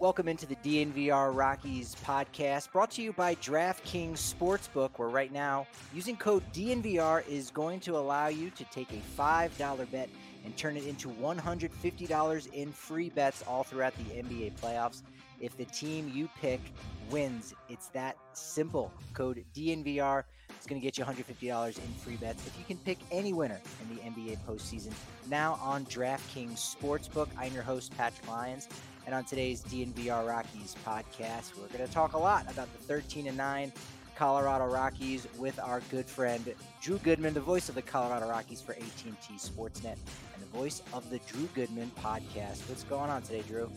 Welcome into the DNVR Rockies podcast brought to you by DraftKings Sportsbook, where right now using code DNVR is going to allow you to take a $5 bet and turn it into $150 in free bets all throughout the NBA playoffs. If the team you pick wins, it's that simple. Code DNVR is going to get you $150 in free bets if you can pick any winner in the NBA postseason. Now on DraftKings Sportsbook, I'm your host, Patrick Lyons. And on today's DNVR Rockies podcast, we're going to talk a lot about the 13 and 9 Colorado Rockies with our good friend Drew Goodman, the voice of the Colorado Rockies for AT&T Sportsnet, and the voice of the Drew Goodman podcast. What's going on today, Drew?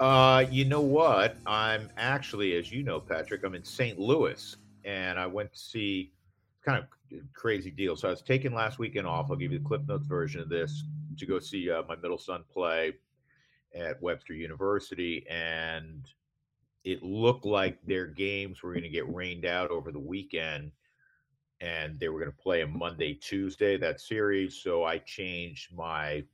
Uh, you know what? I'm actually, as you know, Patrick, I'm in St. Louis, and I went to see kind of crazy deal. So I was taking last weekend off. I'll give you the Clip Notes version of this to go see uh, my middle son play at Webster University, and it looked like their games were going to get rained out over the weekend, and they were going to play a Monday, Tuesday that series. So I changed my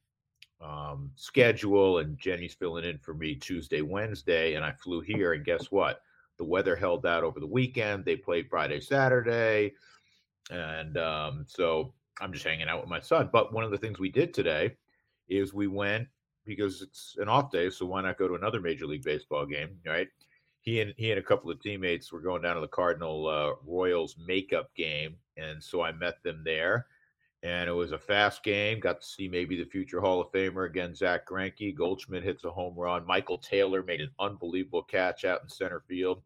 um, schedule, and Jenny's filling in for me Tuesday, Wednesday, and I flew here. And guess what? The weather held out over the weekend. They played Friday, Saturday, and um, so I'm just hanging out with my son. But one of the things we did today is we went because it's an off day, so why not go to another Major League Baseball game, right? He and he and a couple of teammates were going down to the Cardinal uh, Royals makeup game, and so I met them there. And it was a fast game. Got to see maybe the future Hall of Famer again, Zack Greinke. Goldschmidt hits a home run. Michael Taylor made an unbelievable catch out in center field.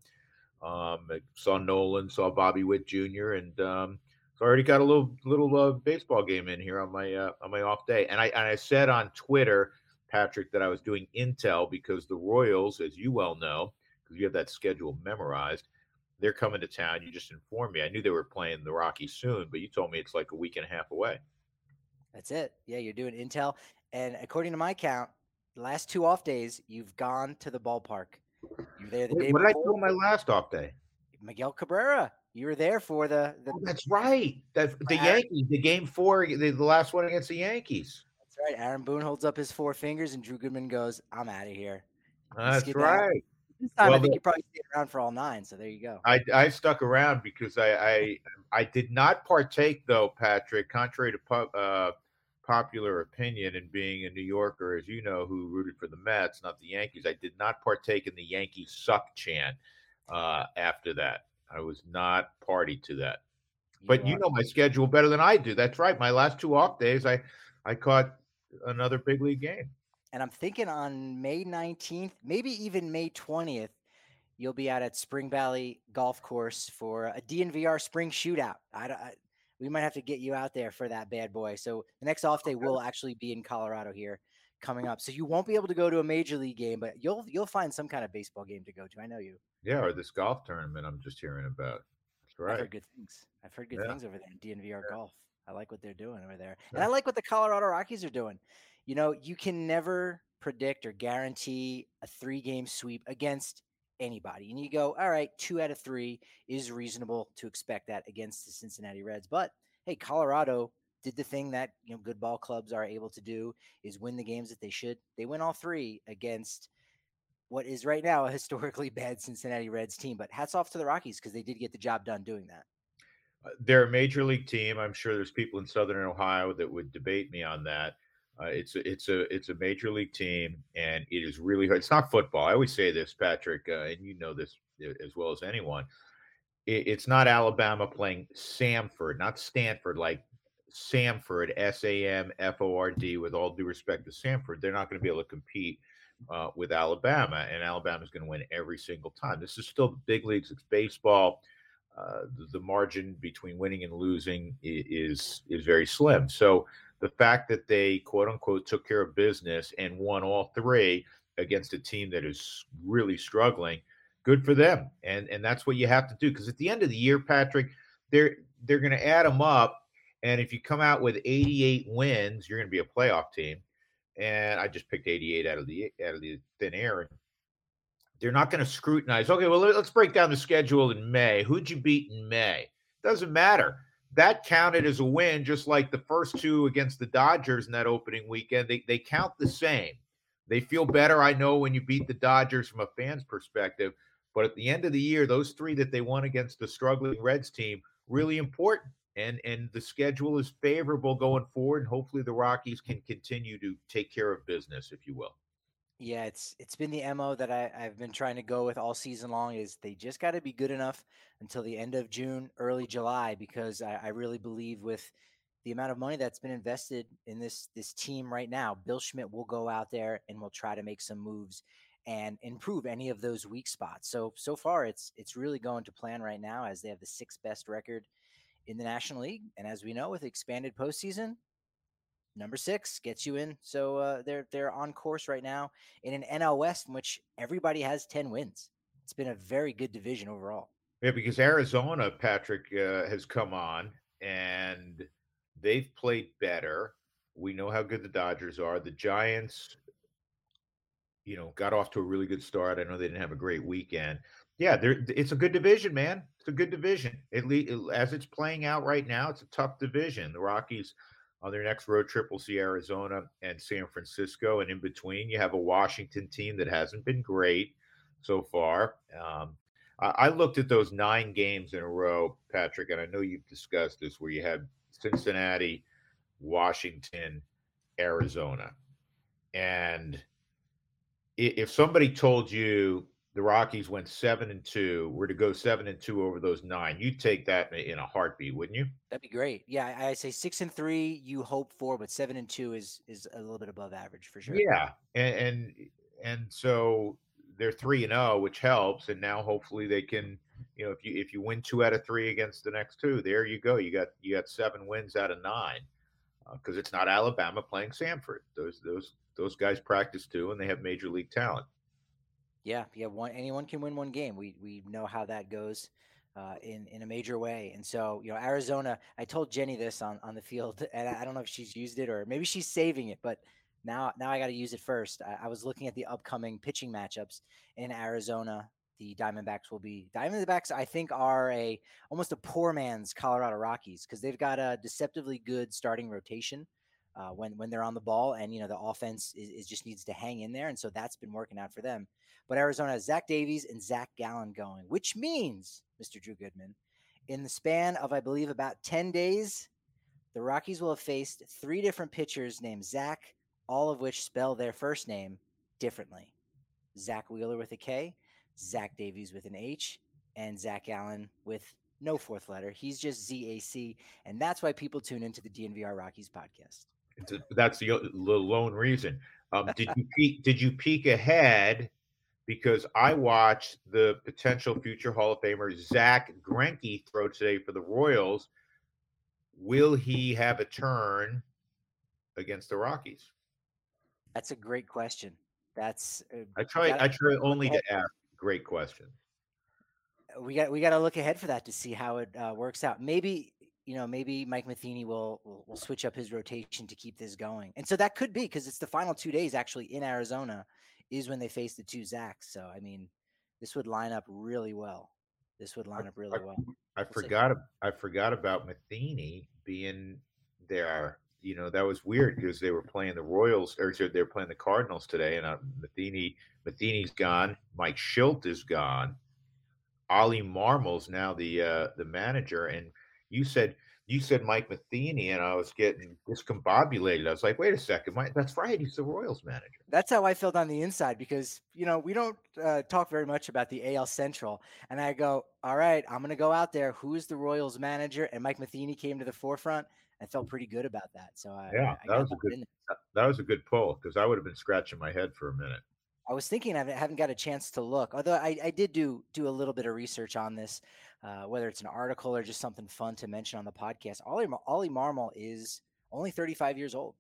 Um, saw Nolan, saw Bobby Witt Jr. and um, so I already got a little little uh, baseball game in here on my uh, on my off day. And I and I said on Twitter Patrick, that I was doing intel because the Royals, as you well know, because you have that schedule memorized, they're coming to town. You just informed me. I knew they were playing the Rockies soon, but you told me it's like a week and a half away. That's it. Yeah, you're doing intel. And according to my count, the last two off days, you've gone to the ballpark. You were there the Wait, day what before. Did I do my last off day? Miguel Cabrera. You were there for the. the oh, that's right. The, the Yankees, the game four, the, the last one against the Yankees right. Aaron Boone holds up his four fingers, and Drew Goodman goes, "I'm out of here." That's right. This time, well, I think you probably stayed around for all nine. So there you go. I, I stuck around because I, I I did not partake though, Patrick. Contrary to uh, popular opinion, and being a New Yorker, as you know, who rooted for the Mets, not the Yankees, I did not partake in the Yankees suck chant. Uh, after that, I was not party to that. But you, you know my schedule better than I do. That's right. My last two off days, I I caught another big league game. And I'm thinking on May 19th, maybe even May 20th, you'll be out at Spring Valley Golf Course for a DNVR Spring Shootout. I, I, we might have to get you out there for that bad boy. So the next off day will actually be in Colorado here coming up. So you won't be able to go to a major league game, but you'll you'll find some kind of baseball game to go to. I know you. Yeah, or this golf tournament I'm just hearing about. That's right. I've heard good things. I've heard good yeah. things over there in DNVR yeah. golf. I like what they're doing over there. And I like what the Colorado Rockies are doing. You know, you can never predict or guarantee a three game sweep against anybody. And you go, all right, two out of three is reasonable to expect that against the Cincinnati Reds. But hey, Colorado did the thing that you know good ball clubs are able to do is win the games that they should. They win all three against what is right now a historically bad Cincinnati Reds team. But hats off to the Rockies because they did get the job done doing that. Uh, they're a major league team. I'm sure there's people in Southern Ohio that would debate me on that. Uh, it's a, it's a it's a major league team, and it is really hard. It's not football. I always say this, Patrick, uh, and you know this uh, as well as anyone. It, it's not Alabama playing Samford, not Stanford, like Samford, S A M F O R D. With all due respect to Samford, they're not going to be able to compete uh, with Alabama, and Alabama is going to win every single time. This is still the big leagues. It's baseball uh, the, margin between winning and losing is is very slim. So the fact that they quote unquote took care of business and won all three, against a team that is really struggling. Good for them, and and that's what you have to do because at the end of the year, Patrick, they're they're going to add them up, and if you come out with 88 wins, you're going to be a playoff team. And I just picked 88 out of the out of the thin air. They're not going to scrutinize. Okay, well let's break down the schedule in May. Who'd you beat in May? Doesn't matter that counted as a win, just like the first two against the Dodgers in that opening weekend. They they count the same. They feel better, I know, when you beat the Dodgers from a fan's perspective. But at the end of the year, those three that they won against the struggling Reds team, really important. And and the schedule is favorable going forward. And hopefully the Rockies can continue to take care of business, if you will. Yeah, it's it's been the mo that I, I've been trying to go with all season long. Is they just got to be good enough until the end of June, early July, because I, I really believe with the amount of money that's been invested in this this team right now, Bill Schmidt will go out there and will try to make some moves and improve any of those weak spots. So so far, it's it's really going to plan right now as they have the sixth best record in the National League, and as we know, with expanded postseason, number six gets you in. So uh, they're they're on course right now in an NL West in which everybody has ten wins. It's been a very good division overall. Yeah, because Arizona, Patrick, uh, has come on and they've played better. We know how good the Dodgers are. The Giants, you know, got off to a really good start. I know they didn't have a great weekend. Yeah, it's a good division, man. It's a good division. Least as it's playing out right now, it's a tough division. The Rockies on their next road trip, we'll see Arizona and San Francisco. And in between, you have a Washington team that hasn't been great so far. Um, I, I looked at those nine games in a row, Patrick, and I know you've discussed this where you had Cincinnati, Washington, Arizona. And if somebody told you the Rockies went seven and two, were to go seven and two over those nine, you'd take that in a heartbeat, wouldn't you? That'd be great. Yeah, I say six and three you hope for, but seven and two is is a little bit above average for sure. Yeah, and and, and so they're three and zero, oh, which helps. And now hopefully they can, you know, if you if you win two out of three against the next two, there you go. You got you got seven wins out of nine because uh, it's not Alabama playing Samford. Those those those guys practice too, and they have major league talent. Yeah, yeah. One anyone can win one game. We we know how that goes. Uh, in in a major way, and so you know Arizona. I told Jenny this on on the field, and I don't know if she's used it or maybe she's saving it, but now now I got to use it first. I, I was looking at the upcoming pitching matchups in Arizona. The Diamondbacks will be Diamondbacks. I think are a almost a poor man's Colorado Rockies because they've got a deceptively good starting rotation. Uh, when when they're on the ball, and you know the offense is, is, just needs to hang in there, and so that's been working out for them. But Arizona has Zach Davies and Zac Gallen going, which means, Mr. Drew Goodman, in the span of, I believe, about 10 days, the Rockies will have faced three different pitchers named Zach, all of which spell their first name differently. Zack Wheeler with a K, Zach Davies with an H, and Zac Gallen with no fourth letter. He's just ZAC. And that's why people tune into the DNVR Rockies podcast. That's the, the lone reason. Um, did you peek? Did you peek ahead because I watched the potential future Hall of Famer Zack Greinke throw today for the Royals. Will he have a turn against the Rockies? That's a great question. That's uh, I try. I try only to ask great questions. We got we got to look ahead for that to see how it uh, works out. Maybe you know maybe Mike Matheny will, will will switch up his rotation to keep this going, and so that could be because it's the final two days actually in Arizona is when they face the two Zacks. So I mean, this would line up really well. This would line up really well. I, I forgot. I forgot about Matheny being there. You know that was weird because they were playing the Royals, or they were playing the Cardinals today, and uh, Matheny Matheny's gone. Mike Shildt is gone. Ollie Marmol's now the uh, the manager, and you said you said Mike Matheny, and I was getting discombobulated. I was like, wait a second, Mike, that's right. He's the Royals manager. That's how I felt on the inside because, you know, we don't uh, talk very much about the AL Central. And I go, all right, I'm going to go out there. Who's the Royals manager? And Mike Matheny came to the forefront. I felt pretty good about that. So I, yeah, I, that was a good that was a good pull because I would have been scratching my head for a minute. I was thinking I haven't got a chance to look, although I, I did do do a little bit of research on this, uh, whether it's an article or just something fun to mention on the podcast. Ollie Ollie Marmol is only 35 years old,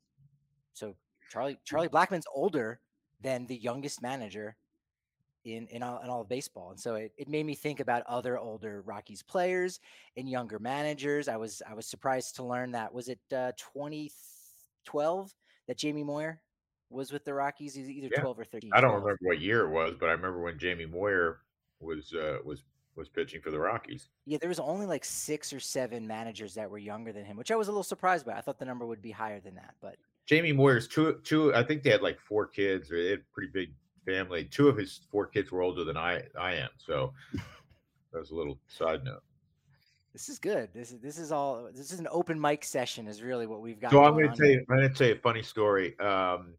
so Charlie Charlie Blackmon's older than the youngest manager in in all, in all of baseball. And so it, it made me think about other older Rockies players and younger managers. I was I was surprised to learn that was it uh, 2012 that Jamie Moyer was with the Rockies. He's either Yeah. 12 or 13. I don't 12. remember what year it was, but I remember when Jamie Moyer was uh, was was pitching for the Rockies. Yeah, there was only like six or seven managers that were younger than him, which I was a little surprised by. I thought the number would be higher than that, but Jamie Moyer's two two. I think they had like four kids. They had a pretty big family. Two of his four kids were older than I I am. So that was a little side note. this is good. This is this is all. This is an open mic session. Is really what we've got. So I'm going going to tell you. I'm going to tell you a funny story. Um,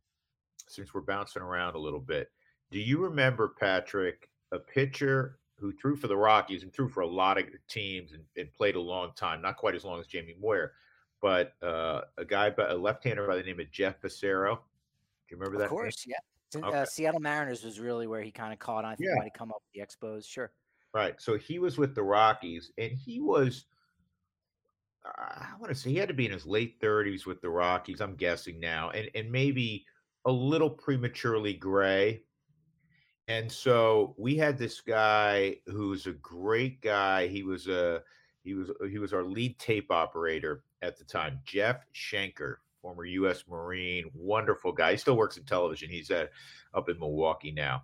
since we're bouncing around a little bit, do you remember Patrick, a pitcher who threw for the Rockies and threw for a lot of teams and, and played a long time, not quite as long as Jamie Moyer, but uh, a guy, by, a left-hander by the name of Jeff Fassero. Do you remember that? Of name? course, yeah. Sin- Okay. Uh, Seattle Mariners was really where he kind of caught on. I think Yeah. he might have come up with the Expos. Sure. Right. So he was with the Rockies, and he was, I want to say, he had to be in his late 30s with the Rockies, I'm guessing now, and, and maybe a little prematurely gray. And so we had this guy who's a great guy. He was a he was he was our lead tape operator at the time, Jeff Schenker, former U.S. Marine, wonderful guy. He still works in television. He's at up in Milwaukee now,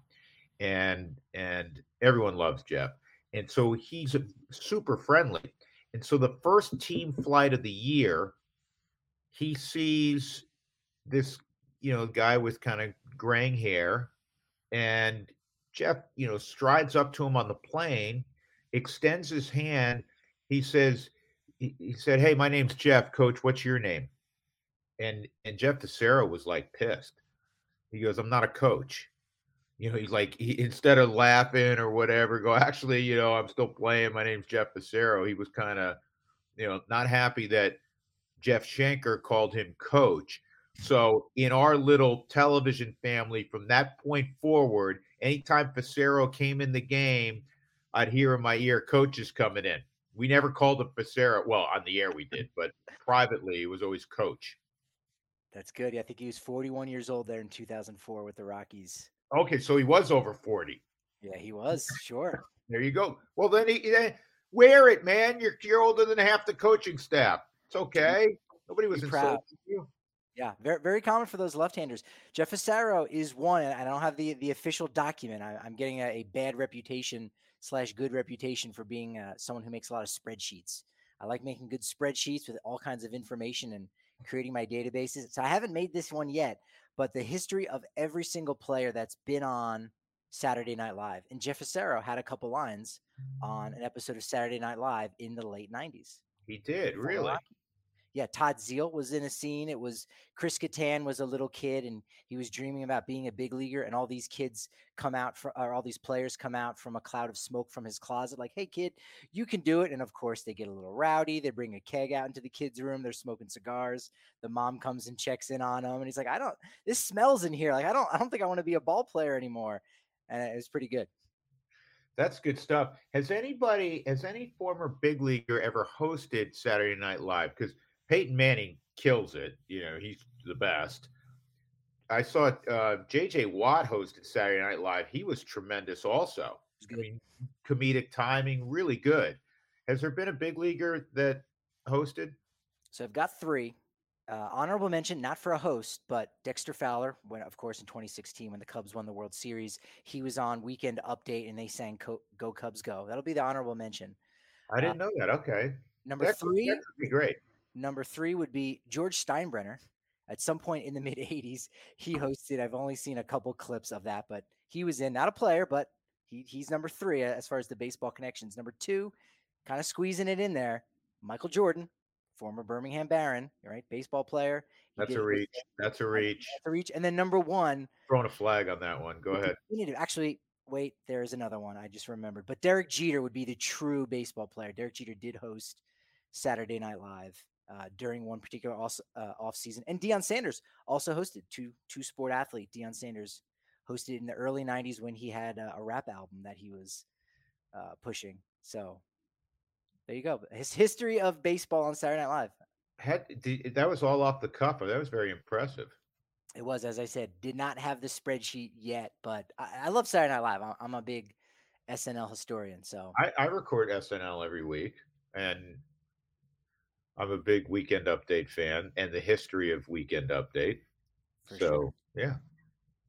and and everyone loves Jeff. And so he's super friendly. And so the first team flight of the year, he sees this, you know, guy with kind of graying hair. And Jeff, you know, strides up to him on the plane, extends his hand. He says, he, he said, Hey, my name's Jeff. Coach, what's your name? And and Jeff Fassero was like pissed. He goes, I'm not a coach you know, he's like he, instead of laughing or whatever, go actually, you know, I'm still playing. My name's Jeff Fassero. He was kind of, you know, not happy that Jeff Shanker called him coach. So in our little television family, from that point forward, anytime Fassero came in the game, I'd hear in my ear, "Coach is coming in." We never called him Fassero. Well, on the air we did, but privately it was always Coach. That's good. Yeah, I think he was 41 years old there in 2004 with the Rockies. Okay, so he was over forty. Yeah, he was. Sure. There you go. Well, then, he, then wear it, man. You're you're older than half the coaching staff. It's okay. Nobody was insulting you. Yeah, very very common for those left-handers. Jeff Fassero is one, and I don't have the the official document. I, I'm getting a, a bad reputation slash good reputation for being uh, someone who makes a lot of spreadsheets. I like making good spreadsheets with all kinds of information and creating my databases. So I haven't made this one yet, but the history of every single player that's been on Saturday Night Live, and Jeff Fassero had a couple lines on an episode of Saturday Night Live in the late '90s. He did really. Yeah, Todd Zeile was in a scene. It was Chris Kattan was a little kid and he was dreaming about being a big leaguer. And all these kids come out for, or all these players come out from a cloud of smoke from his closet, like, "Hey, kid, you can do it." And of course, they get a little rowdy. They bring a keg out into the kids' room. They're smoking cigars. The mom comes and checks in on him, and he's like, "I don't. This smells in here. Like, I don't. I don't think I want to be a ball player anymore." And it was pretty good. That's good stuff. Has anybody, has any former big leaguer ever hosted Saturday Night Live? Because Peyton Manning kills it. You know, he's the best. I saw uh, JJ Watt hosted Saturday Night Live. He was tremendous also. I mean, comedic timing, really good. Has there been a big leaguer that hosted? So I've got three. Uh, honorable mention, not for a host, but Dexter Fowler, when of course in 2016 when the Cubs won the World Series, he was on Weekend Update and they sang Co- "Go Cubs Go." That'll be the honorable mention. I didn't know that. Okay. Number That three, that could be great. Number three would be George Steinbrenner. At some point in the mid 80s, he hosted. I've only seen a couple clips of that, but he was in, not a player, but he, he's number three uh, as far as the baseball connections. Number two, kind of squeezing it in there, Michael Jordan, former Birmingham Baron, right? Baseball player. He That's a reach. That's a reach. That's a reach. And then number one, Throwing a flag on that one. Go ahead. we need to actually wait. There's another one I just remembered. But Derek Jeter would be the true baseball player. Derek Jeter did host Saturday Night Live uh, during one particular off, uh, off season, and Deion Sanders also hosted two two sport athlete. Deion Sanders hosted in the early '90s when he had uh, a rap album that he was uh, pushing. So there you go. His history of baseball on Saturday Night Live. Had the, that was all off the cuff. That was very impressive. It was, as I said, did not have the spreadsheet yet, but I, I love Saturday Night Live. I'm, I'm a big SNL historian, so I, I record SNL every week, and I'm a big Weekend Update fan and the history of Weekend Update. for so sure. yeah,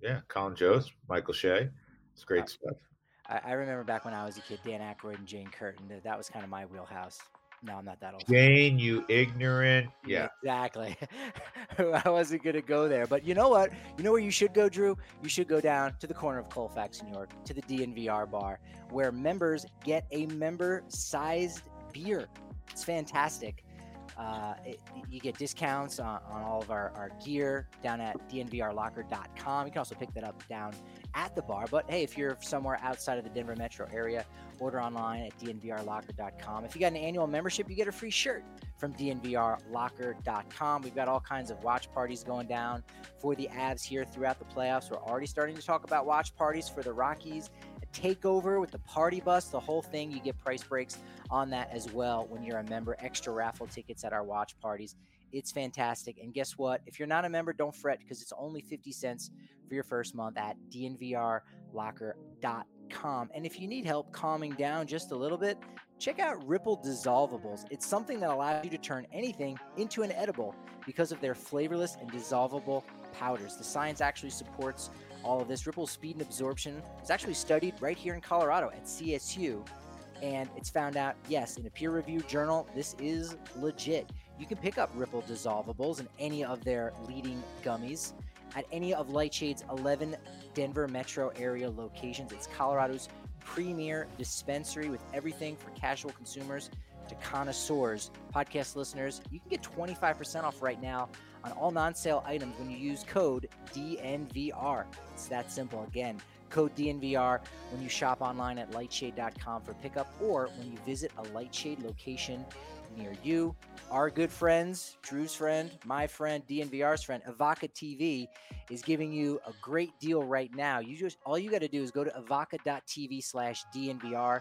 yeah, Colin Jost, Michael Che, it's great Uh, stuff. I, I remember back when I was a kid, Dan Aykroyd and Jane Curtin. That, that was kind of my wheelhouse. No, I'm not that old. Jane, you ignorant. Yeah, exactly. I wasn't gonna go there, but you know what? You know where you should go, Drew? You should go down to the corner of Colfax, New York, to the DNVR bar, where members get a member-sized beer. It's fantastic. Uh, it, you get discounts on, on all of our, our gear down at dnvrlocker.com. You can also pick that up down at the bar. But hey, if you're somewhere outside of the Denver metro area, order online at dnvrlocker.com. If you got an annual membership, you get a free shirt from dnvrlocker.com. We've got all kinds of watch parties going down for the Avs here throughout the playoffs. We're already starting to talk about watch parties for the Rockies. Takeover with the party bus, the whole thing. You get price breaks on that as well when you're a member. Extra raffle tickets at our watch parties. It's fantastic. And guess what? If you're not a member, don't fret because it's only 50 cents for your first month at dnvrlocker.com. And if you need help calming down just a little bit, check out Ripple Dissolvables. It's something that allows you to turn anything into an edible because of their flavorless and dissolvable powders. The science actually supports all of this. Ripple speed and absorption is actually studied right here in Colorado at CSU. And it's found out, yes, in a peer reviewed journal, this is legit. You can pick up Ripple Dissolvables in any of their leading gummies at any of Lightshade's 11 Denver metro area locations. It's Colorado's premier dispensary with everything for casual consumers to connoisseurs. Podcast listeners, you can get 25% off right now on all non sale items when you use code DNVR. It's that simple. Again, code DNVR when you shop online at lightshade.com for pickup or when you visit a Lightshade location near you. Our good friends, Drew's friend, my friend, DNVR's friend, Evoca TV is giving you a great deal right now. You just all you got to do is go to evoca.tv slash DNVR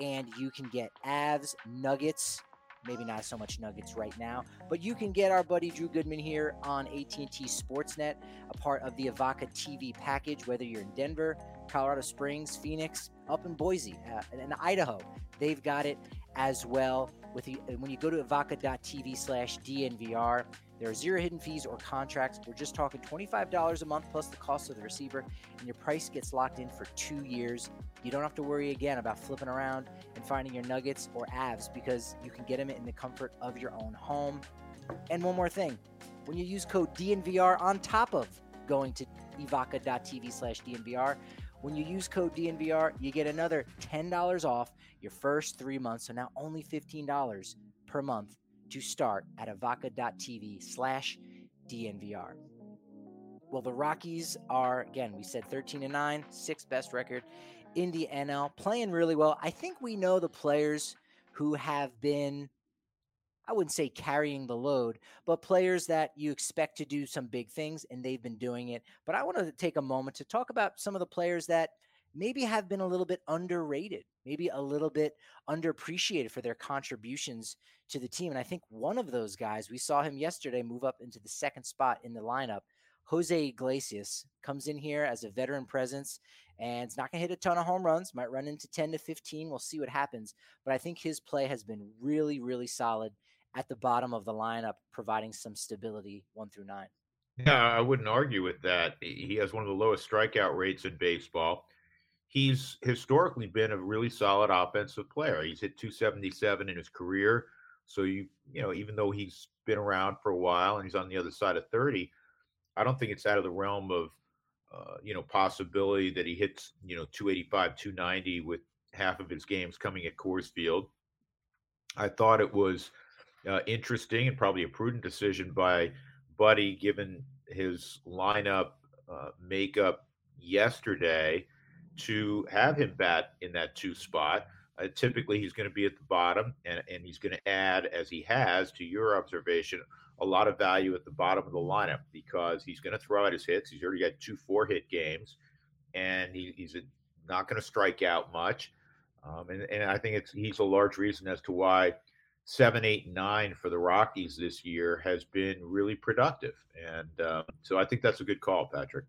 and you can get Avs, Nuggets, maybe not so much Nuggets right now, but you can get our buddy Drew Goodman here on AT&T Sportsnet, a part of the Evoca TV package, whether you're in Denver, Colorado Springs, Phoenix, up in Boise, uh, and Idaho. They've got it as well. With the, when you go to evoca.tv slash DNVR, there are zero hidden fees or contracts. We're just talking $25 a month plus the cost of the receiver, and your price gets locked in for two years. You don't have to worry again about flipping around and finding your nuggets or avs because you can get them in the comfort of your own home. And one more thing when you use code DNVR on top of going to evoca.tv slash DNVR, when you use code DNVR, you get another $10 off your first three months. So now only $15 per month to start at evoca.tv slash DNVR. Well, the Rockies are, again, we said 13 and 9, sixth best record in the NL, playing really well. I think we know the players who have been, I wouldn't say carrying the load, but players that you expect to do some big things, and they've been doing it. But I want to take a moment to talk about some of the players that maybe have been a little bit underrated, maybe a little bit underappreciated for their contributions to the team. And I think one of those guys, we saw him yesterday move up into the second spot in the lineup. Jose Iglesias comes in here as a veteran presence and it's not going to hit a ton of home runs, might run into 10 to 15. We'll see what happens. But I think his play has been really, really solid at the bottom of the lineup, providing some stability one through nine. Yeah, I wouldn't argue with that. He has one of the lowest strikeout rates in baseball. He's historically been a really solid offensive player. He's hit 277 in his career. So you you know, even though he's been around for a while and he's on the other side of 30, I don't think it's out of the realm of uh, you know possibility that he hits you know 285, 290 with half of his games coming at Coors Field. I thought it was uh, interesting and probably a prudent decision by Buddy, given his lineup uh, makeup yesterday, to have him bat in that two spot. Uh, typically, he's going to be at the bottom, and, and he's going to add, as he has, to your observation, a lot of value at the bottom of the lineup because he's going to throw out his hits. He's already got two four hit games, and he, he's not going to strike out much. Um, and, and I think it's he's a large reason as to why seven, eight, nine for the Rockies this year has been really productive. And um, so I think that's a good call, Patrick.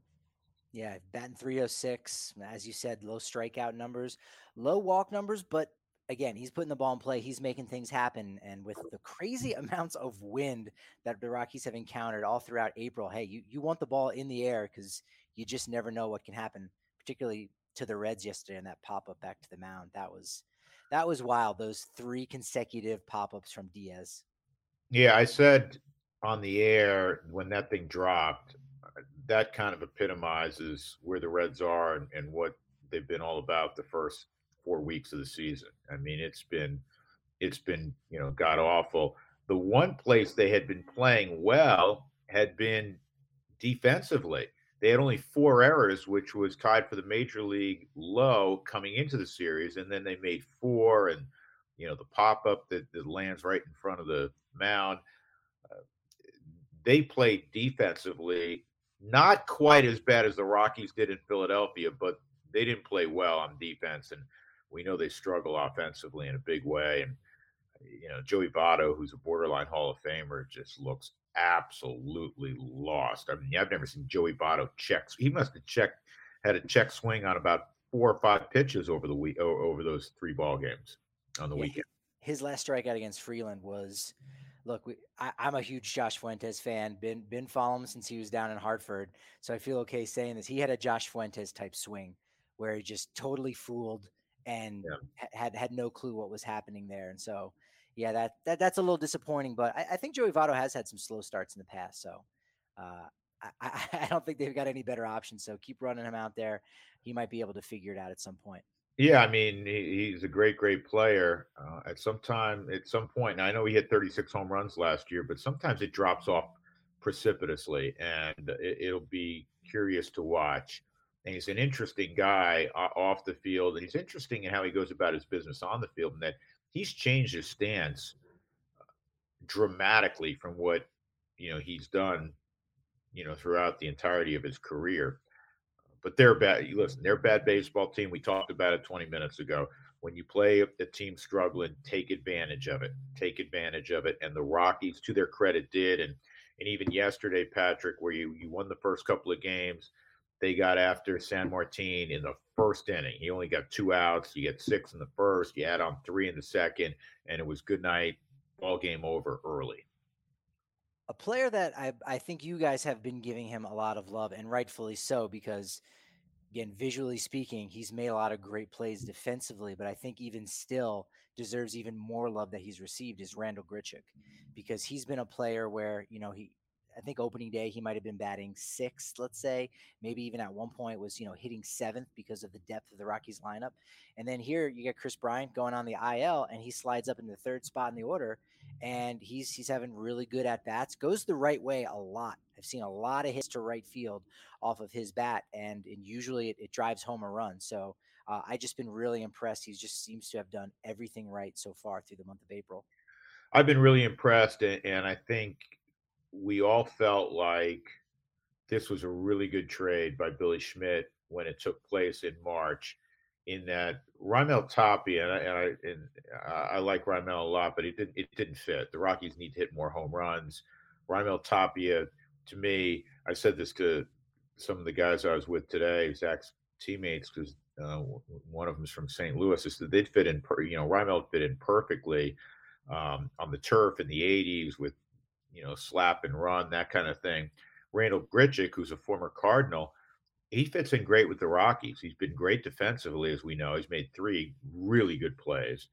Yeah, batting 306. As you said, low strikeout numbers, low walk numbers, but again, he's putting the ball in play. He's making things happen. And with the crazy amounts of wind that the Rockies have encountered all throughout April, hey, you, you want the ball in the air because you just never know what can happen, particularly to the Reds yesterday and that pop up back to the mound. That was that was wild. Those three consecutive pop ups from Diaz. Yeah, I said on the air when that thing dropped, that kind of epitomizes where the Reds are and, and what they've been all about the first four weeks of the season. I mean, it's been it's been you know god awful. The one place they had been playing well had been defensively. They had only four errors, which was tied for the major league low coming into the series, and then they made four, and you know the pop up that, that lands right in front of the mound. Uh, they played defensively, not quite as bad as the Rockies did in Philadelphia, but they didn't play well on defense, and we know they struggle offensively in a big way. And you know, Joey Votto, who's a borderline Hall of Famer, just looks absolutely lost. I mean, I've never seen Joey Votto checks. He must have checked had a check swing on about four or five pitches over the week over those three ball games on the yeah, weekend. His last strikeout against Freeland was look, we, I, am a huge Josh Fuentes fan. Been been following him since he was down in Hartford, so I feel okay saying this. He had a Josh Fuentes type swing where he just totally fooled and yeah. had had no clue what was happening there. And so, yeah, that, that that's a little disappointing. But I, I think Joey Votto has had some slow starts in the past, so uh, I, I don't think they've got any better options. So keep running him out there. He might be able to figure it out at some point. Yeah, I mean he, he's a great, great player. Uh, at some time, at some point, I know he hit 36 home runs last year, but sometimes it drops off precipitously, and it, will be curious to watch and he's an interesting guy off the field, and he's interesting in how he goes about his business on the field, and that he's changed his stance uh, dramatically from what you know he's done, you know, throughout the entirety of his career. But they're bad. Listen, they're bad baseball team. We talked about it 20 minutes ago. When you play a team struggling, take advantage of it. Take advantage of it. And the Rockies, to their credit, did. And and even yesterday, Patrick, where you you won the first couple of games they got after Sanmartin in the first inning. He only got two outs. You get six in the first. You add on three in the second, and it was good night. Ball game over early. A player that I I think you guys have been giving him a lot of love, and rightfully so, because again, visually speaking, he's made a lot of great plays defensively, but I think even still deserves even more love that he's received is Randal Grichuk because he's been a player where, you know, he I think opening day he might have been batting sixth, let's say, maybe even at one point was you know hitting seventh because of the depth of the Rockies lineup. And then here you get Kris Bryant going on the IL, and he slides up in the third spot in the order, and he's he's having really good at bats. Goes the right way a lot. I've seen a lot of hits to right field off of his bat, and, and usually it, it drives home a run. So uh, I just been really impressed. He just seems to have done everything right so far through the month of April. I've been really impressed, and I think we all felt like this was a really good trade by Billy Schmidt when it took place in March. In that Raimel Tapia, and I, and I, and I like Raimel a lot, but it didn't it didn't fit. The Rockies need to hit more home runs. Raimel Tapia, to me, I said this to some of the guys I was with today, Zach's teammates, because uh, one of them is from St. Louis. Is that they'd fit in, Per, you know, Raimel fit in perfectly um, on the turf in the '80s with you know, slap and run, that kind of thing. Randal Grichuk, who's a former Cardinal, he fits in great with the Rockies. He's been great defensively, as we know. He's made three really good plays.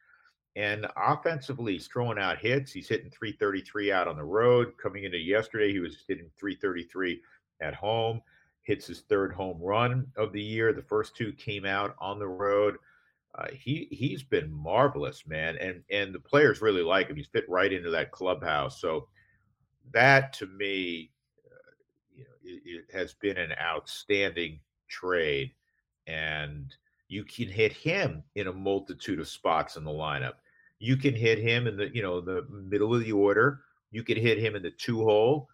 And offensively, he's throwing out hits. He's hitting 333 out on the road. Coming into yesterday, he was hitting 333 at home. Hits his third home run of the year. The first two came out on the road. Uh, he he's been marvelous, man, and and the players really like him. He's fit right into that clubhouse. So that to me, uh, you know, it, it, has been an outstanding trade, and you can hit him in a multitude of spots in the lineup. You can hit him in the you know the middle of the order. You can hit him in the two hole.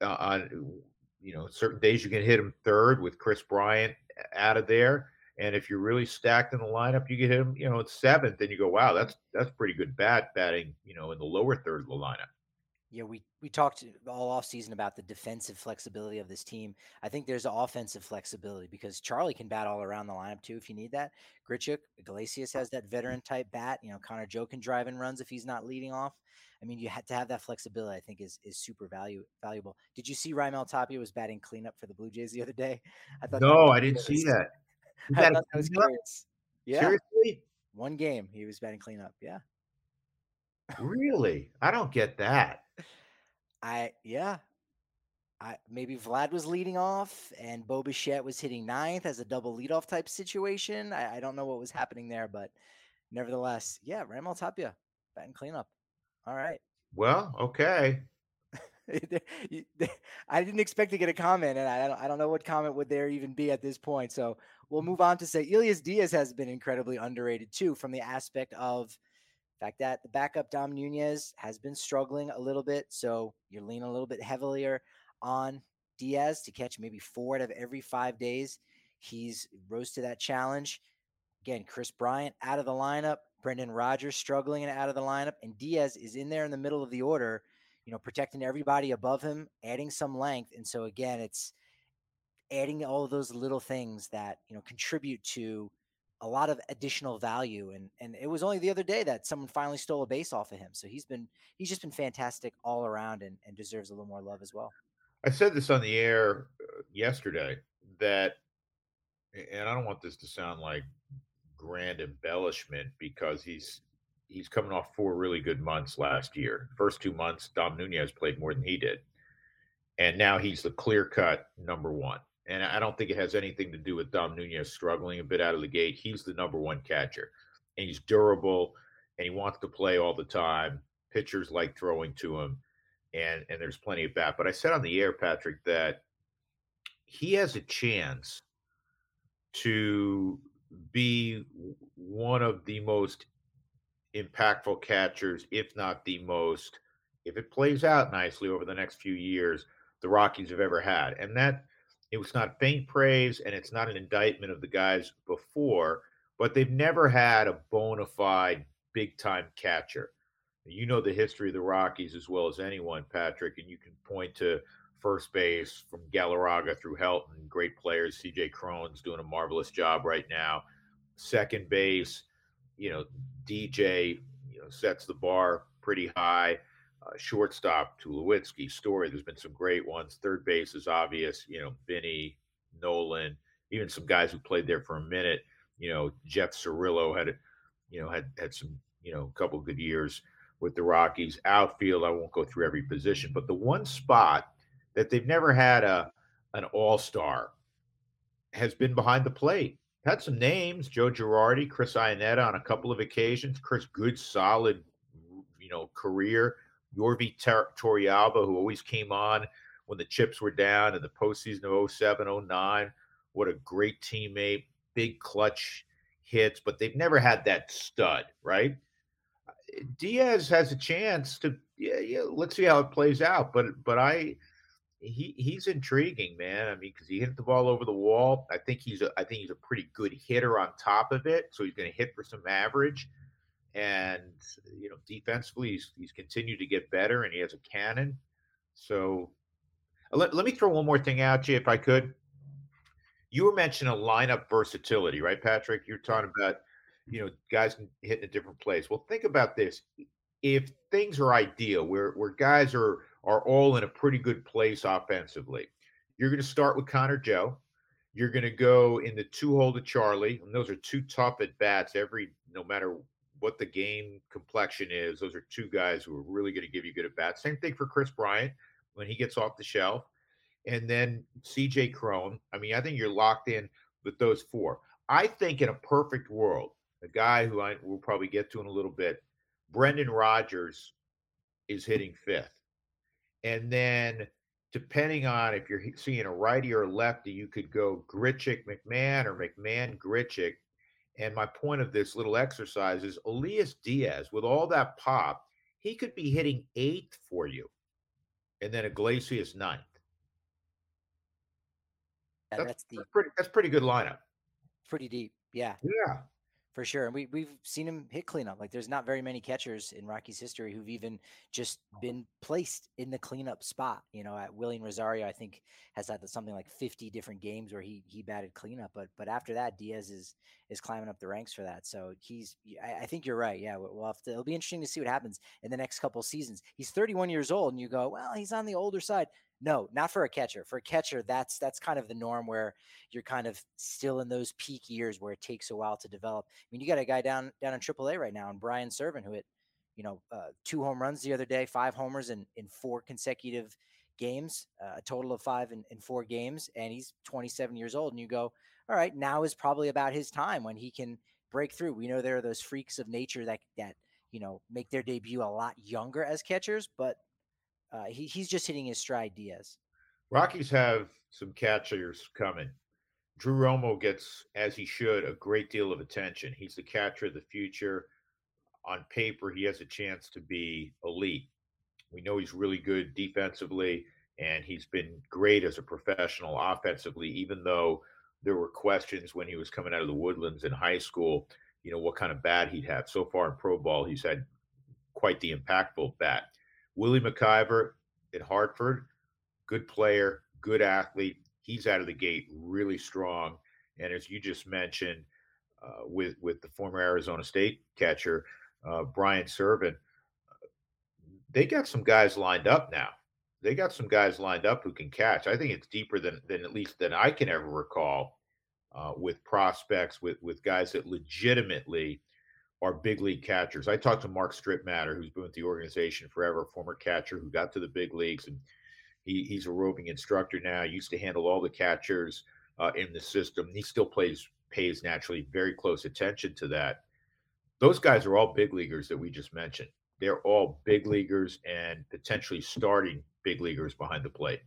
Uh, on you know certain days you can hit him third with Kris Bryant out of there. And if you're really stacked in the lineup, you get him, you know, at seventh, and you go, wow, that's that's pretty good bat batting, you know, in the lower third of the lineup. Yeah, we we talked all off season about the defensive flexibility of this team. I think there's offensive flexibility because Charlie can bat all around the lineup too if you need that. Grichuk, Iglesias has that veteran type bat. You know, Connor Joe can drive and runs if he's not leading off. I mean, you had to have that flexibility. I think is is super value valuable. Did you see Raimel Tapia was batting cleanup for the Blue Jays the other day? I thought no, I didn't see that. I thought that was curious. Yeah, seriously, one game he was batting cleanup. Yeah, really, I don't get that. I yeah. I maybe Vlad was leading off and Bo Bichette was hitting ninth as a double leadoff type situation. I, I don't know what was happening there, but nevertheless, yeah, Raimel Tapia batting cleanup. All right. Well, okay. I didn't expect to get a comment, and I don't, I don't know what comment would there even be at this point. So we'll move on to say Elias Diaz has been incredibly underrated too, from the aspect of fact that the backup Dom Nunez has been struggling a little bit. So you're leaning a little bit heavier on Diaz to catch maybe four out of every five days. He's rose to that challenge. Again, Kris Bryant out of the lineup, Brendan Rodgers struggling and out of the lineup, and Diaz is in there in the middle of the order, you know, protecting everybody above him, adding some length. And so again, it's adding all those little things that, you know, contribute to a lot of additional value. And and it was only the other day that someone finally stole a base off of him. So he's been he's just been fantastic all around and, and deserves a little more love as well. I said this on the air uh, yesterday that, and I don't want this to sound like grand embellishment because he's he's coming off four really good months last year. First two months, Dom Nunez played more than he did, and now he's the clear cut number one. And I don't think it has anything to do with Dom Nunez struggling a bit out of the gate. He's the number one catcher, and he's durable, and he wants to play all the time. Pitchers like throwing to him, and and there's plenty of bat. But I said on the air, Patrick, that he has a chance to be one of the most impactful catchers, if not the most, if it plays out nicely over the next few years, the Rockies have ever had. And that it was not faint praise and it's not an indictment of the guys before, but they've never had a bona fide big time catcher. You know the history of the Rockies as well as anyone, Patrick, and you can point to first base from Galarraga through Helton, great players. CJ Cron's doing a marvelous job right now. Second base, you know, DJ, you know, sets the bar pretty high. Uh, shortstop, Tulowitzki, Story. There's been some great ones. Third base is obvious. You know, Vinny, Nolan, even some guys who played there for a minute. You know, Jeff Cirillo had, you know, had had some, you know, a couple good years with the Rockies. Outfield, I won't go through every position, but the one spot that they've never had a an all star has been behind the plate. Had some names: Joe Girardi, Chris Iannetta on a couple of occasions. Chris, good, solid, you know, career. Yorvit Torrealba, who always came on when the chips were down in the postseason of 07, 09. What a great teammate, big clutch hits, but they've never had that stud, right? Diaz has a chance to, yeah, yeah let's see how it plays out. But, but I, he he's intriguing, man. I mean, because he hit the ball over the wall. I think he's a I think he's a pretty good hitter on top of it. So he's going to hit for some average. And you know, defensively, he's he's continued to get better, and he has a cannon. So uh, let, let me throw one more thing out you, if I could. You were mentioning a lineup versatility, right, Patrick? You're talking about you know guys can hit in a different place. Well, think about this: if things are ideal, where where guys are are all in a pretty good place offensively, you're going to start with Connor Joe. You're going to go in the two hole to Charlie, and those are two tough at bats every no matter what the game complexion is, those are two guys who are really going to give you good at bats. Same thing for Kris Bryant when he gets off the shelf. And then CJ Cron. I mean, I think you're locked in with those four. I think in a perfect world, a guy who I will probably get to in a little bit, Brendan Rodgers is hitting fifth. And then depending on if you're seeing a righty or a lefty, you could go Grichuk McMahon or McMahon Grichuk and my point of this little exercise is Elias Diaz, with all that pop, he could be hitting eighth for you, and then Iglesias ninth. Yeah, that's, that's pretty. That's pretty good lineup. Pretty deep. Yeah. Yeah for sure. And we we've seen him hit cleanup. Like there's not very many catchers in Rockies history who've even just been placed in the cleanup spot. You know, at Wilin Rosario, I think has had something like 50 different games where he he batted cleanup. But but after that, Diaz is is climbing up the ranks for that. So he's I, I think you're right. Yeah, we'll have to. It'll be interesting to see what happens in the next couple seasons. He's 31 years old, and you go, well, he's on the older side. No, not for a catcher. For a catcher, that's that's kind of the norm where you're kind of still in those peak years where it takes a while to develop. I mean, you got a guy down down in AAA right now, and Brian Serven, who hit, you know, uh, two home runs the other day, five homers in in four consecutive games, uh, a total of five in, in four games, and he's 27 years old. And you go, all right, now is probably about his time when he can break through. We know there are those freaks of nature that that you know make their debut a lot younger as catchers, but uh, he, he's just hitting his stride, Diaz. Rockies have some catchers coming. Drew Romo gets, as he should, a great deal of attention. He's the catcher of the future. On paper, he has a chance to be elite. We know he's really good defensively, and he's been great as a professional offensively, even though there were questions when he was coming out of the woodlands in high school, you know, what kind of bat he'd have. So far in pro ball, he's had quite the impactful bat. Willie MacIver at Hartford, good player, good athlete. He's out of the gate really strong. And as you just mentioned, uh, with with the former Arizona State catcher uh, Brian Serven, they got some guys lined up now. They got some guys lined up who can catch. I think it's deeper than than at least than I can ever recall uh, with prospects with with guys that legitimately are big league catchers. I talked to Mark Strittmatter, who's been with the organization forever, former catcher who got to the big leagues, and he, he's a roving instructor now. Used to handle all the catchers uh, in the system. He still plays pays naturally very close attention to that. Those guys are all big leaguers that we just mentioned. They're all big leaguers and potentially starting big leaguers behind the plate.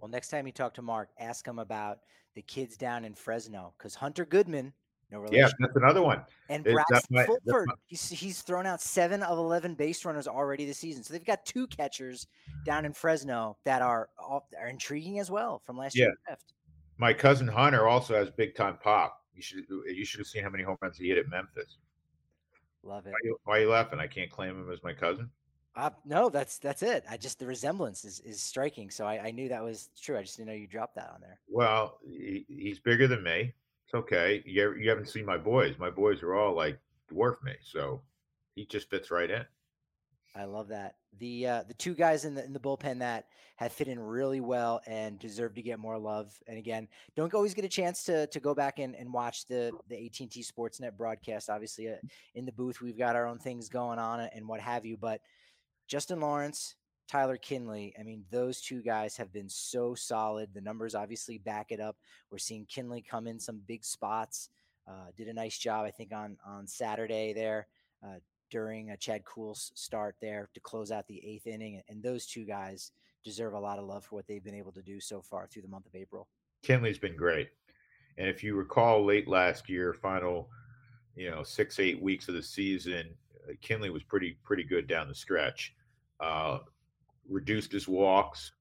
Well, next time you talk to Mark, ask him about the kids down in Fresno because Hunter Goodman no relation. Yeah, that's another one. And Braxton Fulford, he's, he's thrown out seven of 11 base runners already this season. So they've got two catchers down in Fresno that are, are intriguing as well from last yeah. year. My cousin Hunter also has big time pop. You should you should have seen how many home runs he hit at Memphis. Love it. Why are you, why are you laughing? I can't claim him as my cousin. Uh, no, that's that's it. I just the resemblance is, is striking. So I, I knew that was true. I just didn't know you dropped that on there. Well, he, he's bigger than me. It's okay. You you haven't seen my boys. My boys are all like dwarf me, so he just fits right in. I love that. The uh, the two guys in the in the bullpen that have fit in really well and deserve to get more love. And again, don't always get a chance to to go back and, and watch the the AT&T Sportsnet broadcast. Obviously, uh, in the booth, we've got our own things going on and what have you. But Justin Lawrence, Tyler Kinley. I mean, those two guys have been so solid. The numbers obviously back it up. We're seeing Kinley come in some big spots. Uh, did a nice job, I think, on on Saturday there uh, during a Chad Kuhl's start there to close out the eighth inning. And those two guys deserve a lot of love for what they've been able to do so far through the month of April. Kinley's been great, and if you recall, late last year, final, you know, six eight weeks of the season, uh, Kinley was pretty pretty good down the stretch. Uh, reduced his walks.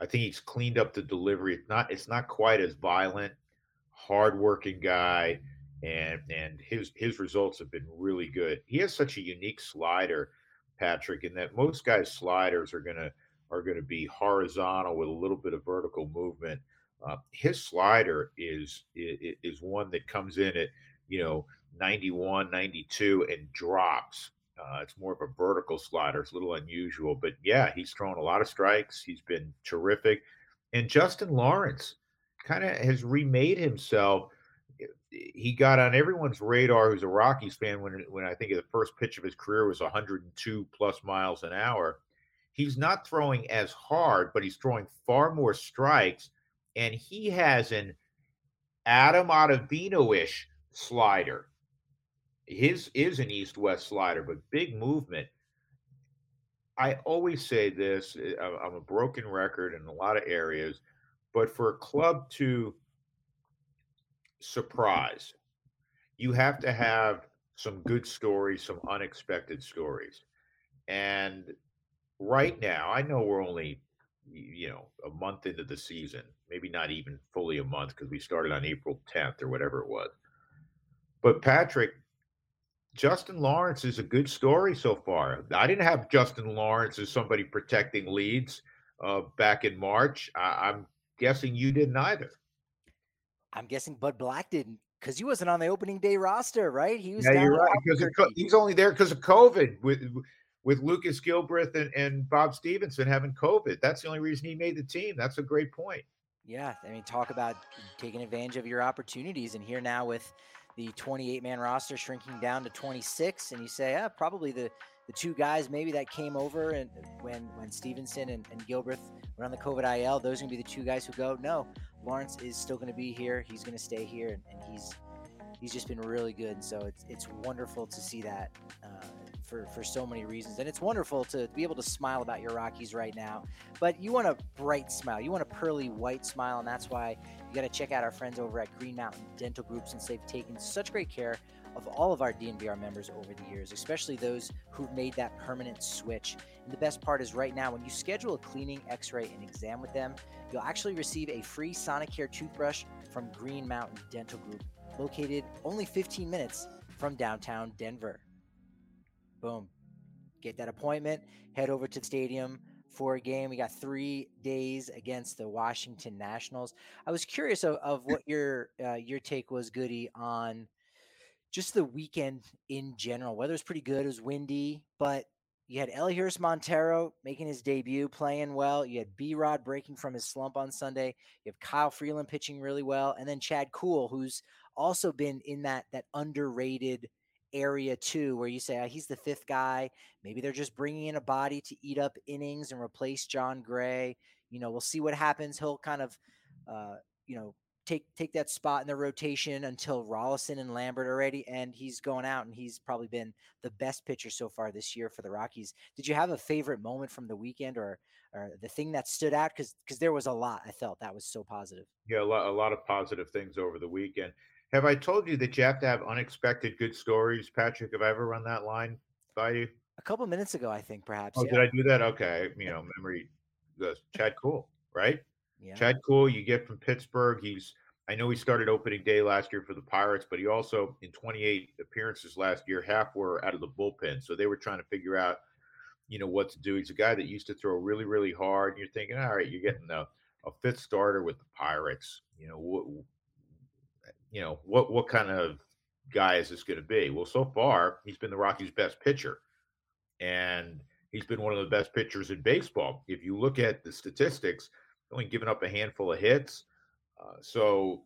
I think he's cleaned up the delivery. It's not it's not quite as violent. Hardworking guy, and and his his results have been really good. He has such a unique slider, Patrick, in that most guys' sliders are gonna are gonna be horizontal with a little bit of vertical movement. Uh, his slider is, is is one that comes in at you know 91, 92 and drops uh, it's more of a vertical slider. It's a little unusual, but yeah, he's thrown a lot of strikes. He's been terrific. And Justin Lawrence kind of has remade himself. He got on everyone's radar who's a Rockies fan when when I think the first pitch of his career was 102 plus miles an hour. He's not throwing as hard, but he's throwing far more strikes, and he has an Adam Ottavino-ish slider his is an east west slider, but big movement. I always say this eh, I'm a broken record in a lot of areas, but for a club to surprise, you have to have some good stories, some unexpected stories. And right now, I know we're only, you know, a month into the season, maybe not even fully a month because we started on April 10th or whatever it was. But Patrick, Justin Lawrence is a good story so far. I didn't have Justin Lawrence as somebody protecting leads uh, back in March. I- I'm guessing you didn't either. I'm guessing Bud Black didn't because he wasn't on the opening day roster, right? He was. Yeah, you're right. Because Albuquerque. he's only there because of COVID with with Lucas Gilbreath and, and Bob Stephenson having COVID. That's the only reason he made the team. That's a great point. Yeah, I mean, talk about taking advantage of your opportunities, and here now with the 28 man roster shrinking down to 26, and you say, ah, probably the the two guys maybe that came over and when when Stephenson and, and Gilbreath were on the COVID IL, those are gonna be the two guys who go. No, Lawrence is still gonna be here. He's gonna stay here, and, and he's he's just been really good. So it's it's wonderful to see that uh, for for so many reasons, and it's wonderful to be able to smile about your Rockies right now. But you want a bright smile, you want a pearly white smile, and that's why got to check out our friends over at Green Mountain Dental Group since they've taken such great care of all of our DNVR members over the years, especially those who've made that permanent switch. And the best part is right now, when you schedule a cleaning, x ray, and exam with them, you'll actually receive a free Sonicare toothbrush from Green Mountain Dental Group, located only 15 minutes from downtown Denver. Boom. Get that appointment, head over to the stadium for a game. We got three days against the Washington Nationals. I was curious of, of what your uh, your take was, Goody, on just the weekend in general. Weather was pretty good. It was windy, but you had Elehuris Montero making his debut, playing well. You had B Rod breaking from his slump on Sunday. You have Kyle Freeland pitching really well, and then Chad Kuhl, who's also been in that that underrated area too, where you say oh, he's the fifth guy. Maybe they're just bringing in a body to eat up innings and replace Jon Gray. You know, we'll see what happens. He'll kind of, uh, you know, take take that spot in the rotation until Rolison and Lambert are ready, and he's going out, and he's probably been the best pitcher so far this year for the Rockies. Did you have a favorite moment from the weekend, or or the thing that stood out? Because because there was a lot. I felt that was so positive. Yeah, a lot, a lot of positive things over the weekend. Have I told you that you have to have unexpected good stories, Patrick? Have I ever run that line by you? A couple minutes ago, I think perhaps. Oh, yeah. did I do that? Okay, you know, memory goes. Chad Kuhl, right? yeah. Chad Kuhl, you get from Pittsburgh. He's I know he started opening day last year for the Pirates, but he also in 28 appearances last year, half were out of the bullpen. So they were trying to figure out, you know, what to do. He's a guy that used to throw really, really hard. And you're thinking, all right, you're getting a, a fifth starter with the Pirates. You know, what you know, what what kind of guy is this going to be? Well, so far, he's been the Rockies' best pitcher. And he's been one of the best pitchers in baseball. If you look at the statistics, only given up a handful of hits. Uh, so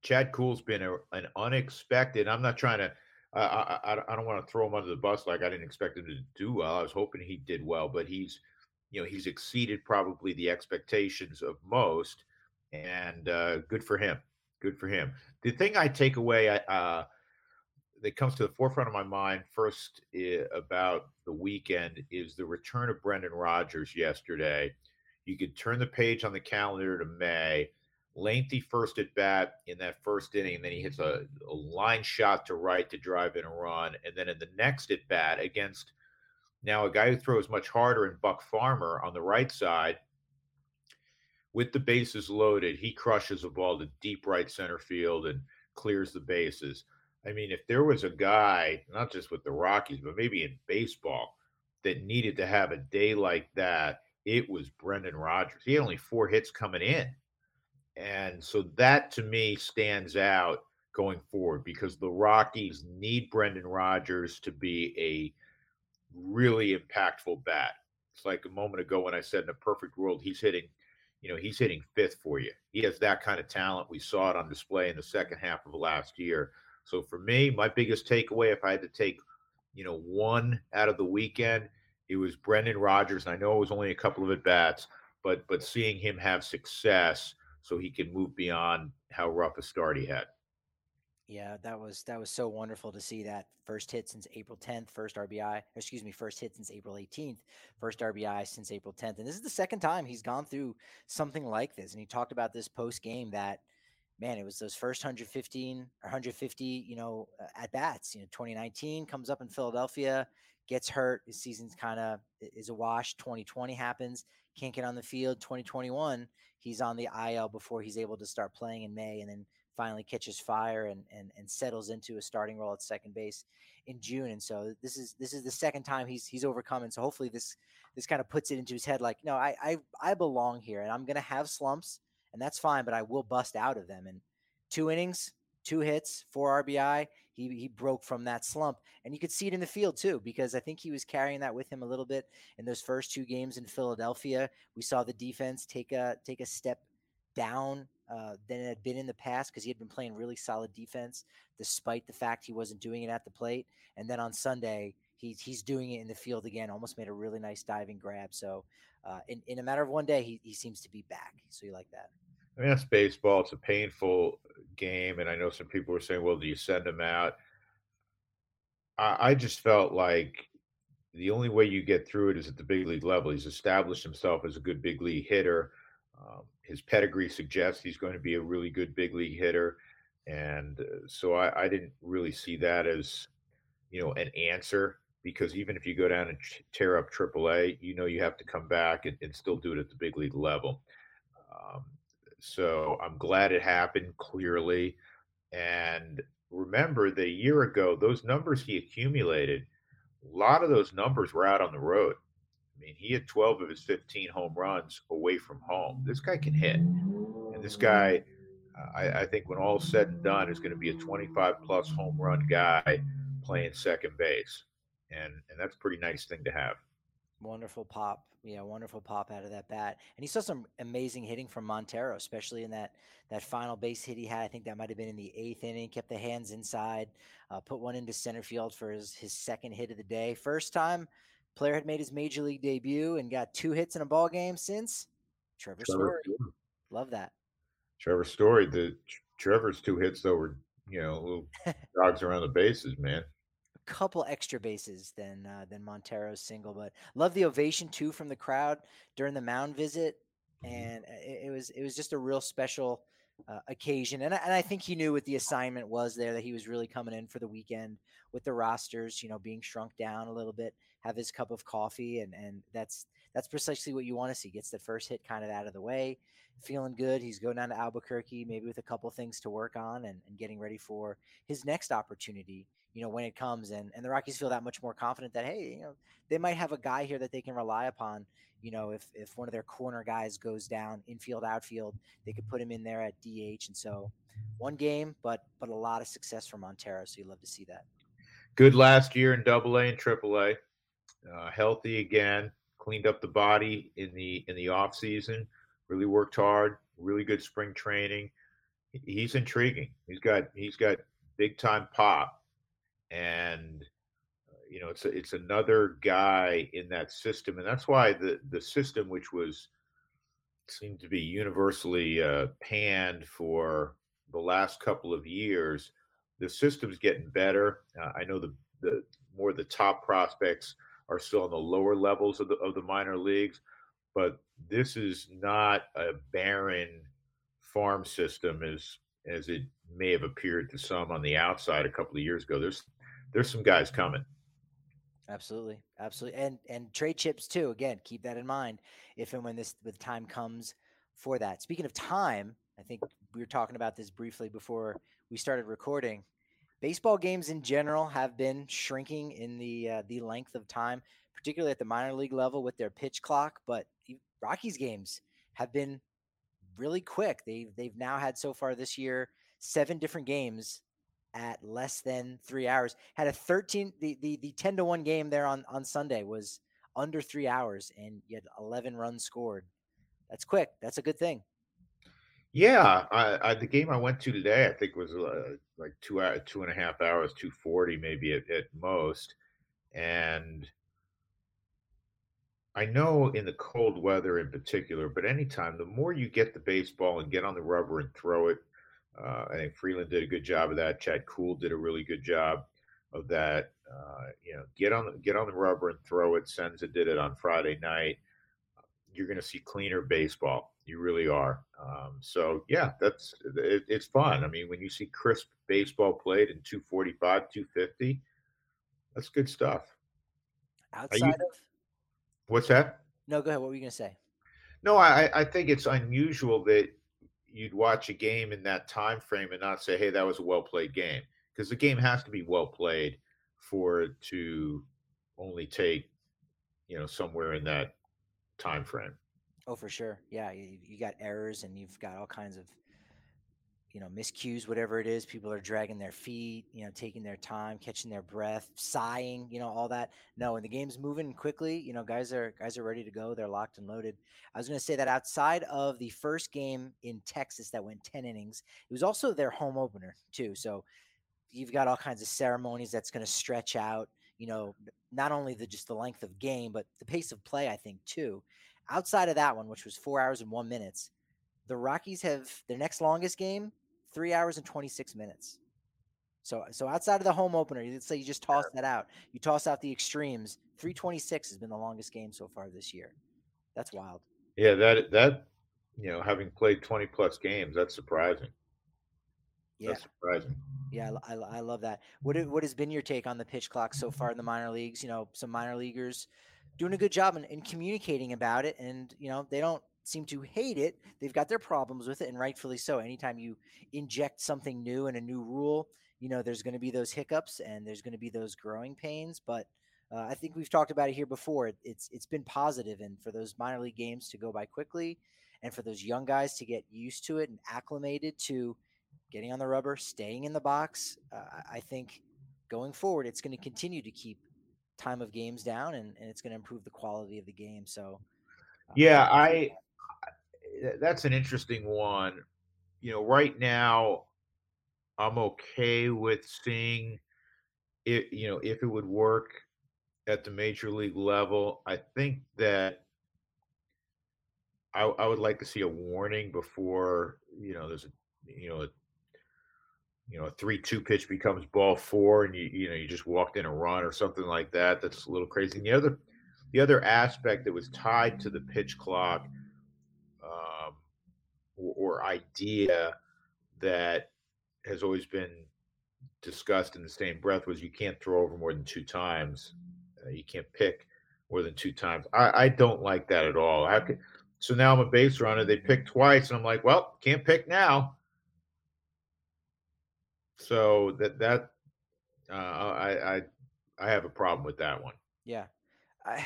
Chad Kuhl's been a, an unexpected. I'm not trying to. I, I, I don't want to throw him under the bus like I didn't expect him to do well. I was hoping he did well, but he's, you know, he's exceeded probably the expectations of most, and uh, good for him. Good for him. The thing I take away uh, that comes to the forefront of my mind first I- about the weekend is the return of Brendan Rodgers yesterday. You could turn the page on the calendar to May lengthy first at bat in that first inning, and then he hits a, a, line shot to right to drive in a run, and then in the next at bat against now a guy who throws much harder in Buck Farmer on the right side, with the bases loaded, he crushes a ball to deep right center field and clears the bases. I mean, if there was a guy, not just with the Rockies, but maybe in baseball, that needed to have a day like that, it was Brendan Rodgers. He had only four hits coming in and so that to me stands out going forward because the Rockies need Brendan Rodgers to be a really impactful bat. It's like a moment ago when I said in a perfect world, he's hitting, you know, he's hitting fifth for you. He has that kind of talent. We saw it on display in the second half of last year. So for me, my biggest takeaway, if I had to take, you know, one out of the weekend, it was Brendan Rodgers. And I know it was only a couple of at bats, but but seeing him have success so he can move beyond how rough a start he had. Yeah, that was that was so wonderful to see that first hit since April 10th, first RBI, excuse me, first hit since April 18th, first RBI since April 10th. And this is the second time he's gone through something like this. And he talked about this post game that man, it was those first 115 or 150, you know, at bats. You know, 2019 comes up in Philadelphia, gets hurt. His season's kind of is a wash. 2020 happens, can't get on the field. 2021, he's on the IL before he's able to start playing in May, and then finally catches fire and, and and settles into a starting role at second base in June. And so this is this is the second time he's he's overcome. And so hopefully this this kind of puts it into his head like, no, I I, I belong here and I'm gonna have slumps and that's fine, but I will bust out of them. And two innings, two hits, four RBI. He he broke from that slump, and you could see it in the field too, because I think he was carrying that with him a little bit in those first two games in Philadelphia. We saw the defense take a take a step down uh, than it had been in the past because he had been playing really solid defense despite the fact he wasn't doing it at the plate. And then on Sunday, he's he's doing it in the field again. Almost made a really nice diving grab. So uh, in in a matter of one day, he he seems to be back. So you like that? I mean, that's baseball. It's a painful game, and I know some people were saying, "Well, do you send him out?" I, I just felt like the only way you get through it is at the big league level. He's established himself as a good big league hitter. Um, his pedigree suggests he's going to be a really good big league hitter, and uh, so I, I, didn't really see that as you know an answer because even if you go down and ch- tear up AAA, you know you have to come back and, and still do it at the big league level. Um, so I'm glad it happened clearly. And remember that a year ago, those numbers he accumulated, a lot of those numbers were out on the road. Mean, he had 12 of his 15 home runs away from home. This guy can hit. And this guy, I, I think when all said and done, is going to be a 25 plus home run guy playing second base. And, and that's a pretty nice thing to have. Wonderful pop. Yeah, wonderful pop out of that bat. And he saw some amazing hitting from Montero, especially in that that final base hit he had. I think that might have been in the eighth inning. Kept the hands inside, uh, put one into center field for his his second hit of the day. First time player had made his major league debut and got two hits in a ball game since Trevor, Trevor Story. Story. Love that. Trevor Story. The Trevor's two hits though were you know little dogs around the bases, man A couple extra bases than uh, than Montero's single, but love the ovation too from the crowd during the mound visit, mm-hmm. and uh, it, it was it was just a real special uh, occasion, and I, and I think he knew what the assignment was there that he was really coming in for the weekend with the rosters, you know, being shrunk down a little bit, have his cup of coffee, and and that's that's precisely what you want to see. Gets the first hit kind of out of the way, feeling good. He's going down to Albuquerque, maybe with a couple things to work on, and, and getting ready for his next opportunity you know, when it comes. And and the Rockies feel that much more confident that hey, you know, they might have a guy here that they can rely upon. You know, if if one of their corner guys goes down, infield, outfield, they could put him in there at DH. And so, one game, but but a lot of success for Montero. So you love to see that. Good last year in Double A and Triple A. Uh, healthy again. Cleaned up the body in the in the off season. Really worked hard. Really good spring training. He's intriguing. He's got he's got big time pop and uh, you know it's a, it's another guy in that system, and that's why the the system, which was seemed to be universally uh, panned for the last couple of years, the system's getting better. Uh, I know the the more the top prospects are still on the lower levels of the of the minor leagues, but this is not a barren farm system as as it may have appeared to some on the outside a couple of years ago. There's there's some guys coming. Absolutely, absolutely, and and trade chips too. Again, keep that in mind if and when this with time comes for that. Speaking of time, I think we were talking about this briefly before we started recording. Baseball games in general have been shrinking in the uh, the length of time, particularly at the minor league level with their pitch clock. But Rockies games have been really quick. They they've now had so far this year seven different games at less than three hours. Had a 13, the, the, the 10 to 1 game there on, on Sunday was under three hours, and you had 11 runs scored. That's quick. That's a good thing. Yeah, I, I, the game I went to today, I think was uh, like two hours, two and a half hours, two forty maybe at, at most, and I know in the cold weather in particular, but anytime the more you get the baseball and get on the rubber and throw it, uh, I think Freeland did a good job of that. Chad Kuhl did a really good job of that. Uh, you know, get on the get on the rubber and throw it. Senza did it on Friday night. You're going to see cleaner baseball. You really are. Um, so yeah, that's it, it's fun. I mean, when you see crisp baseball played in 245, 250, that's good stuff. Outside you, of what's that? No, go ahead. What were you going to say? No, I I think it's unusual that you'd watch a game in that time frame and not say, "Hey, that was a well played game," because the game has to be well played for it to only take, you know, somewhere in that time frame. Oh, for sure. Yeah, you, you got errors and you've got all kinds of you know, miscues, whatever it is. People are dragging their feet, you know, taking their time, catching their breath, sighing, you know, all that. No, when the game's moving quickly, you know, guys are guys are ready to go. They're locked and loaded. I was going to say that outside of the first game in Texas that went 10 innings, it was also their home opener too. So you've got all kinds of ceremonies that's going to stretch out, you know, not only the just the length of game, but the pace of play, I think too. Outside of that one, which was 4 hours and 1 minutes, the Rockies have their next longest game three hours and 26 minutes. So, so outside of the home opener, let's say you just toss that out. You toss out the extremes. 326 has been the longest game so far this year. That's wild. Yeah, that that you know, having played 20 plus games, that's surprising. Yeah. That's surprising. Yeah, I, I, I love that. What what has been your take on the pitch clock so far in the minor leagues? You know, some minor leaguers doing a good job in, in communicating about it, and you know they don't seem to hate it. They've got their problems with it, and rightfully so. Anytime you inject something new and a new rule, you know there's going to be those hiccups and there's going to be those growing pains. But uh, I think we've talked about it here before. It's it's been positive, and for those minor league games to go by quickly, and for those young guys to get used to it and acclimated to getting on the rubber, staying in the box, uh, I think going forward, it's going to continue to keep time of games down, and, and it's going to improve the quality of the game. So. Uh, yeah, I that's an interesting one. You know, right now, I'm okay with seeing it. You know, if it would work at the major league level, I think that I, I would like to see a warning before you know there's a you know a, you know a three two pitch becomes ball four and you you know you just walked in a run or something like that. That's a little crazy. And the other the other aspect that was tied to the pitch clock or, or idea that has always been discussed in the same breath was you can't throw over more than two times. Uh, you can't pick more than two times. I, I don't like that at all. So now I'm a base runner. They pick twice, and I'm like, well, can't pick now. So that that uh, I I I have a problem with that one. Yeah, I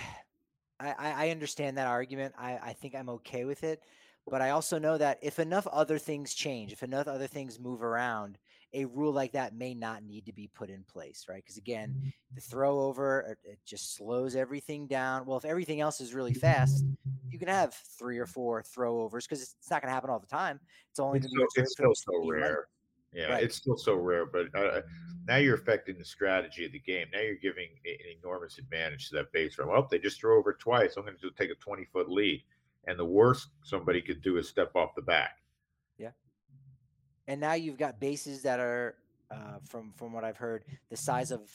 I, I understand that argument. I I think I'm okay with it. But I also know that if enough other things change, if enough other things move around, a rule like that may not need to be put in place, right? Because again, the throw over it just slows everything down. Well, if everything else is really fast, you can have three or four throw overs because it's not going to happen all the time. It's only it's, so, it's still so rare. Yeah, right. it's still so rare. But uh, now you're affecting the strategy of the game. Now you're giving an enormous advantage to that base run. Well, they just throw over twice. I'm going to take a 20 foot lead and the worst somebody could do is step off the back. Yeah. And now you've got bases that are, uh, from from what I've heard, the size of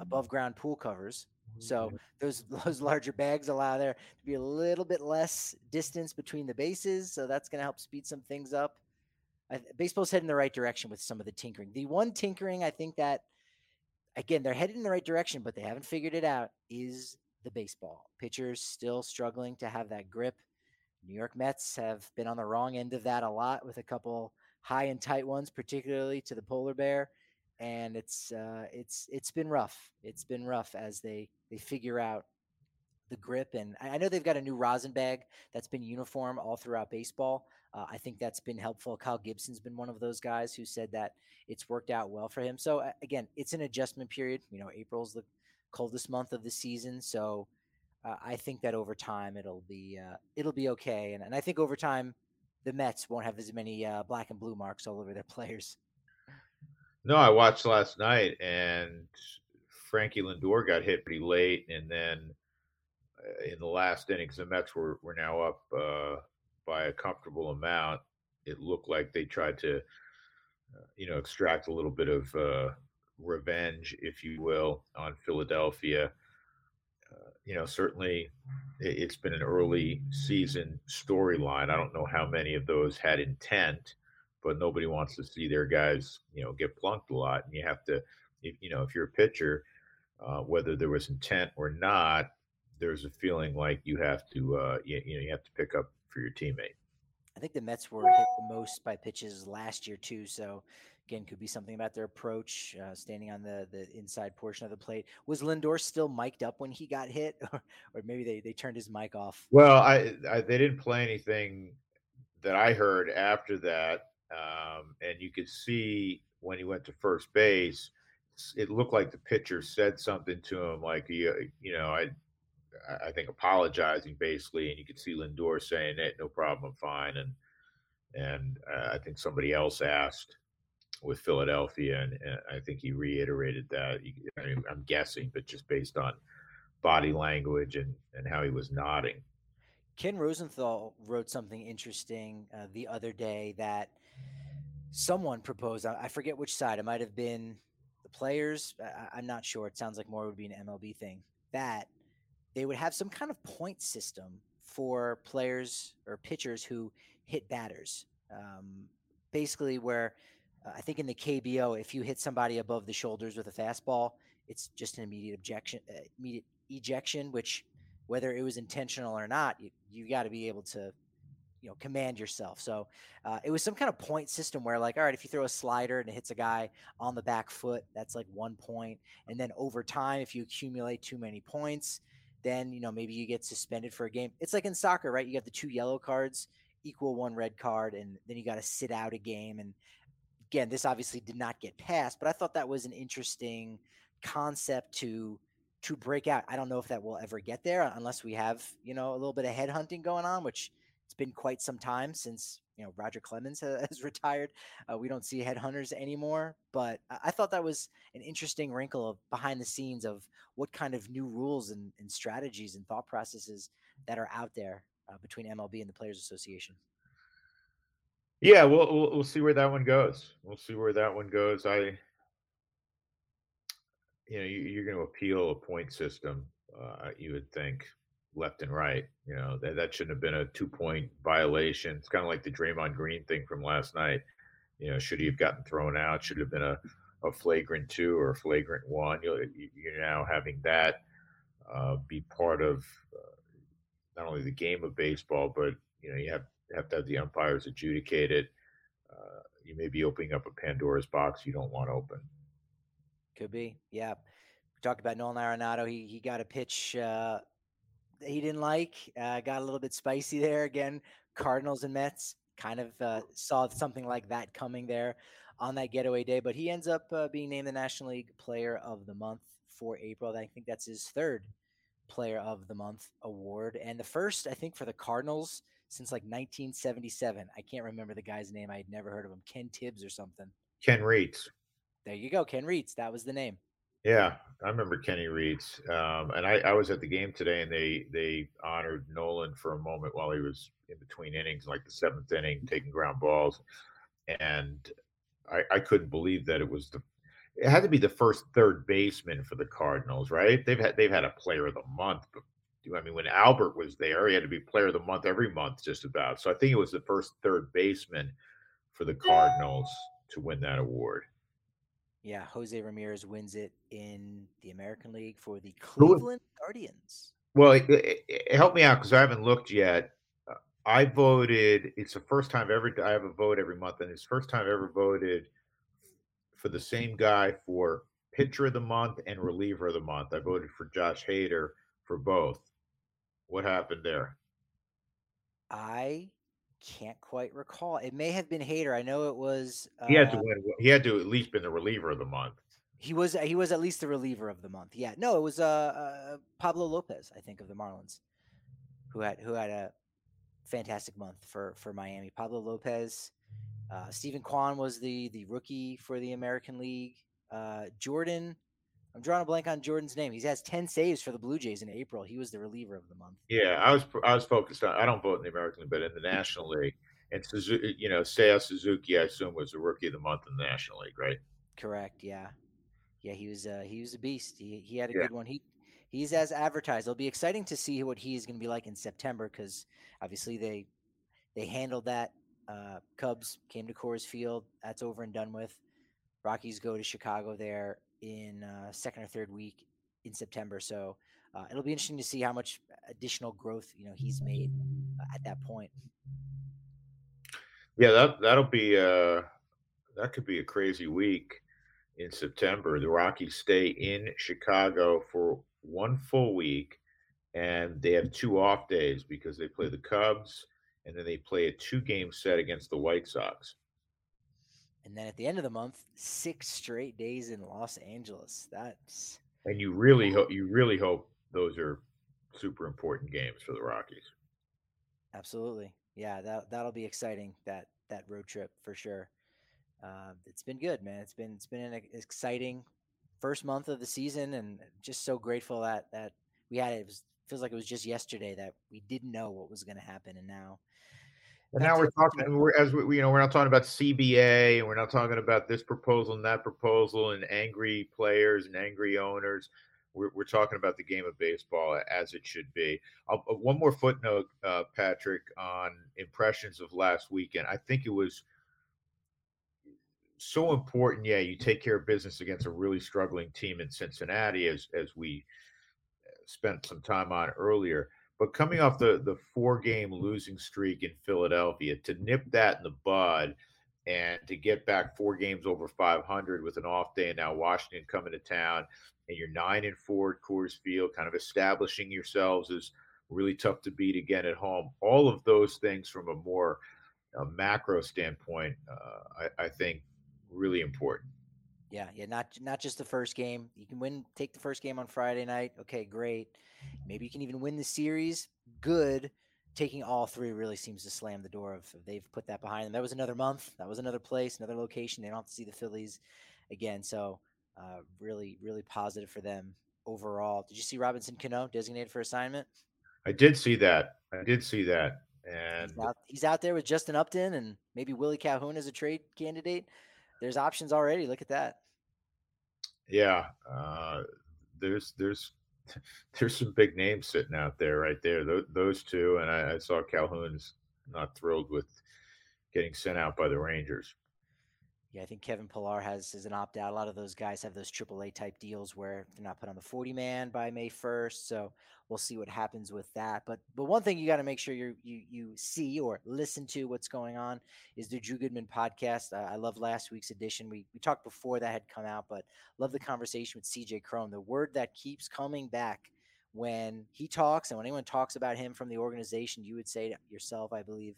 above ground pool covers. So mm-hmm. those those larger bags allow there to be a little bit less distance between the bases. So that's going to help speed some things up. I, baseball's heading in the right direction with some of the tinkering. The one tinkering I think that, again, they're headed in the right direction, but they haven't figured it out is the baseball. Pitchers still struggling to have that grip New York Mets have been on the wrong end of that a lot with a couple high and tight ones, particularly to the polar bear, and it's uh, it's it's been rough. It's been rough as they they figure out the grip. And I know they've got a new rosin bag that's been uniform all throughout baseball. Uh, I think that's been helpful. Kyle Gibson's been one of those guys who said that it's worked out well for him. So again, it's an adjustment period. You know, April's the coldest month of the season, so uh, I think that over time it'll be uh, it'll be okay, and, and I think over time the Mets won't have as many uh, black and blue marks all over their players. No, I watched last night, and Frankie Lindor got hit pretty late, and then uh, in the last innings, the Mets were were now up uh, by a comfortable amount. It looked like they tried to, uh, you know, extract a little bit of revenge, if you will, on Philadelphia you know, certainly it's been an early season storyline. I don't know how many of those had intent, but nobody wants to see their guys, you know, get plunked a lot. And you have to, if, you know, if you're a pitcher, uh, whether there was intent or not, there's a feeling like you have to, uh, you, you know, you have to pick up for your teammate. I think the Mets were hit the most by pitches last year too. So again, could be something about their approach, uh, standing on the the inside portion of the plate. Was Lindor still mic'd up when he got hit, or, or maybe they they turned his mic off? Well, I, I they didn't play anything that I heard after that, um, and you could see when he went to first base, it looked like the pitcher said something to him, like you, you know, I, I think apologizing basically, and you could see Lindor saying, "Hey, no problem, I'm fine," and and uh, I think somebody else asked with Philadelphia, and, and I think he reiterated that. I I'm guessing, but just based on body language and and how he was nodding. Ken Rosenthal wrote something interesting uh, the other day that someone proposed. I forget which side. It might have been the players. I, am not sure. It sounds like more would be an MLB thing. That they would have some kind of point system for players or pitchers who hit batters. Um, basically, where uh, I think in the KBO, if you hit somebody above the shoulders with a fastball, it's just an immediate objection, uh, immediate ejection, which whether it was intentional or not, you, you got to be able to, you know, command yourself. So uh, it was some kind of point system where, like, all right, if you throw a slider and it hits a guy on the back foot, that's like one point. And then over time, if you accumulate too many points, then you know maybe you get suspended for a game. It's like in soccer, right? You got the two yellow cards equal one red card, and then you got to sit out a game. And again, this obviously did not get passed, but I thought that was an interesting concept to to break out. I don't know if that will ever get there unless we have, you know, a little bit of headhunting going on, which it's been quite some time since, you know, Roger Clemens has retired. Uh, we don't see headhunters anymore, but I thought that was an interesting wrinkle of behind the scenes of what kind of new rules and, and strategies and thought processes that are out there uh, between MLB and the Players Association. Yeah, we'll, we'll we'll see where that one goes. We'll see where that one goes. I you know, you, are going to appeal a point system. Uh, you would think left and right. You know that that shouldn't have been a two point violation. It's kind of like the Draymond Green thing from last night. You know, should he have gotten thrown out? Should have been a, a flagrant two or a flagrant one. You're, you're now having that uh, be part of uh, not only the game of baseball, but you know you have have to have the umpires adjudicate it. Uh, you may be opening up a Pandora's box you don't want open. Could be. Yeah. We talked about Nolan Arenado. He he got a pitch uh, he didn't like. Uh, got a little bit spicy there again. Cardinals and Mets kind of uh, saw something like that coming there on that getaway day, but he ends up uh, being named the National League Player of the Month for April. I think that's his third Player of the Month award, and the first I think for the Cardinals since like 1977. I can't remember the guy's name. I had never heard of him. Ken Tibbs or something. Ken Reitz. There you go, Ken Reitz. That was the name. Yeah, I remember Kenny Reitz, um, and I, I, was at the game today, and they they honored Nolan for a moment while he was in between innings, like the seventh inning, taking ground balls, and I, I couldn't believe that it was the it had to be the first third baseman for the Cardinals, right? They've had they've had a Player of the Month, but I mean when Albert was there, he had to be Player of the Month every month, just about. So I think it was the first third baseman for the Cardinals to win that award. Yeah, Jose Ramirez wins it in the American League for the Cleveland Guardians. Well, it, it, it, help me out because I haven't looked yet. Uh, I voted. It's the first time ever. I have a vote every month, and it's the first time I've ever voted for the same guy for pitcher of the month and reliever of the month. I voted for Josh Hader for both. What happened there? I can't quite recall. It may have been Hader. I know it was. Uh, he had to uh win. He had to at least been the reliever of the month. He was. He was at least the reliever of the month. Yeah. No, it was uh, uh, Pablo Lopez, I think, of the Marlins, who had who had a fantastic month for for Miami. Pablo Lopez. Uh, Steven Kwan was the the rookie for the American League. Uh, Jordan I'm drawing a blank on Jordan's name. He has 10 saves for the Blue Jays in April. He was the reliever of the month. Yeah, I was I was focused on. I don't vote in the American League, but in the National League. And Suzuki, you know, Seiya Suzuki, I assume was the rookie of the month in the National League, right? Correct. Yeah, yeah, he was uh, he was a beast. He he had a yeah. good one. He he's as advertised. It'll be exciting to see what he is going to be like in September because obviously they they handled that. Uh, Cubs came to Coors Field. That's over and done with. Rockies go to Chicago there in uh, second or third week in September. So uh, it'll be interesting to see how much additional growth you know he's made uh, at that point. Yeah, that that'll be uh that could be a crazy week in September. The Rockies stay in Chicago for one full week, and they have two off days because they play the Cubs and then they play a two game set against the White Sox. And then at the end of the month, six straight days in Los Angeles. That's and you really hope you really hope those are super important games for the Rockies. Absolutely, yeah that that'll be exciting. That that road trip for sure. Uh, it's been good, man. It's been it's been an exciting first month of the season, and just so grateful that that we had it. it was, feels like it was just yesterday that we didn't know what was going to happen, and now. And now we're talking. We're as we, you know, we're not talking about CBA, and we're not talking about this proposal and that proposal, and angry players and angry owners. We're, we're talking about the game of baseball as it should be. I'll, uh, one more footnote, uh, Patrick, on impressions of last weekend. I think it was so important. Yeah, you take care of business against a really struggling team in Cincinnati, as as we uh, spent some time on earlier. But coming off the the four game losing streak in Philadelphia, to nip that in the bud and to get back four games over 500 with an off day, and now Washington coming to town, and you're nine and four at Coors Field, kind of establishing yourselves as really tough to beat again at home. All of those things from a more macro standpoint, uh, I, I think really important. Yeah, yeah, not not just the first game. You can win, take the first game on Friday night. Okay, great. Maybe you can even win the series. Good. Taking all three really seems to slam the door of they've put that behind them. That was another month. That was another place, another location. They don't have to see the Phillies again. So, uh, really, really positive for them overall. Did you see Robinson Cano designated for assignment? I did see that. I did see that. And he's out, he's out there with Justin Upton and maybe Willie Calhoun as a trade candidate there's options already. Look at that. Yeah, uh, there's there's there's some big names sitting out there right there. Those, those two, and I, I saw Calhoun's not thrilled with getting sent out by the Rangers. Yeah, I think Kevin Pillar has is an opt out. A lot of those guys have those AAA type deals where they're not put on the 40 man by May 1st. So we'll see what happens with that. But but one thing you got to make sure you you you see or listen to what's going on is the Drew Goodman podcast. Uh, I love last week's edition. We we talked before that had come out, but love the conversation with CJ Cron. The word that keeps coming back when he talks and when anyone talks about him from the organization, you would say to yourself, I believe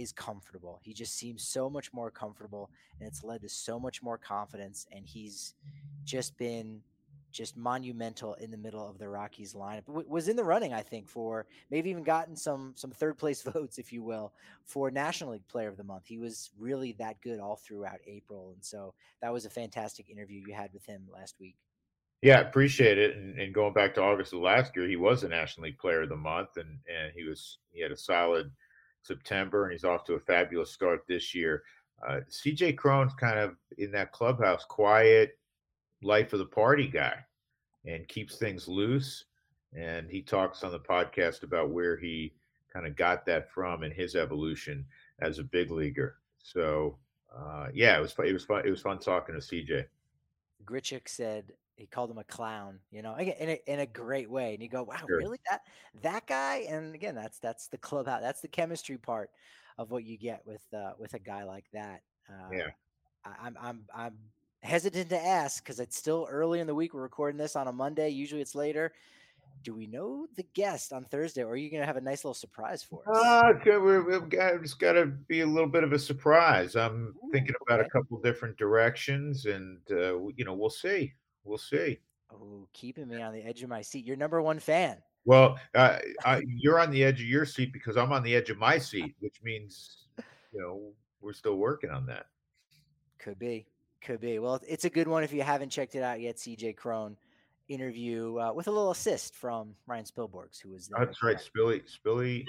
is comfortable. He just seems so much more comfortable, and it's led to so much more confidence. And he's just been just monumental in the middle of the Rockies lineup. W- was in the running, I think, for maybe even gotten some some third place votes, if you will, for National League Player of the Month. He was really that good all throughout April, and so that was a fantastic interview you had with him last week. Yeah, appreciate it. And, and going back to August of last year, he was a National League Player of the Month, and and he was he had a solid September, and he's off to a fabulous start this year. Uh, CJ Cron's kind of in that clubhouse, quiet, life of the party guy, and keeps things loose. And he talks on the podcast about where he kind of got that from and his evolution as a big leaguer. So, uh, yeah, it was fun. It was fun. It was fun talking to CJ. Grichuk said he called him a clown, you know, in a, in a great way. And you go, wow, sure. really that that guy? And again, that's that's the clubhouse. That's the chemistry part of what you get with uh, with a guy like that. Uh, yeah, I, I'm I'm I'm hesitant to ask because it's still early in the week. We're recording this on a Monday. Usually it's later. Do we know the guest on Thursday, or are you going to have a nice little surprise for us? Uh, we've got, it's got to be a little bit of a surprise. I'm Ooh, thinking about okay. a couple different directions, and uh, you know, we'll see. We'll see. Oh, keeping me on the edge of my seat. You're number one fan. Well, uh, I, you're on the edge of your seat because I'm on the edge of my seat, which means, you know, we're still working on that. Could be, could be. Well, it's a good one if you haven't checked it out yet. CJ Cron interview uh, with a little assist from Ryan Spilborghs, who was there. That's right. Spilly, Spilly,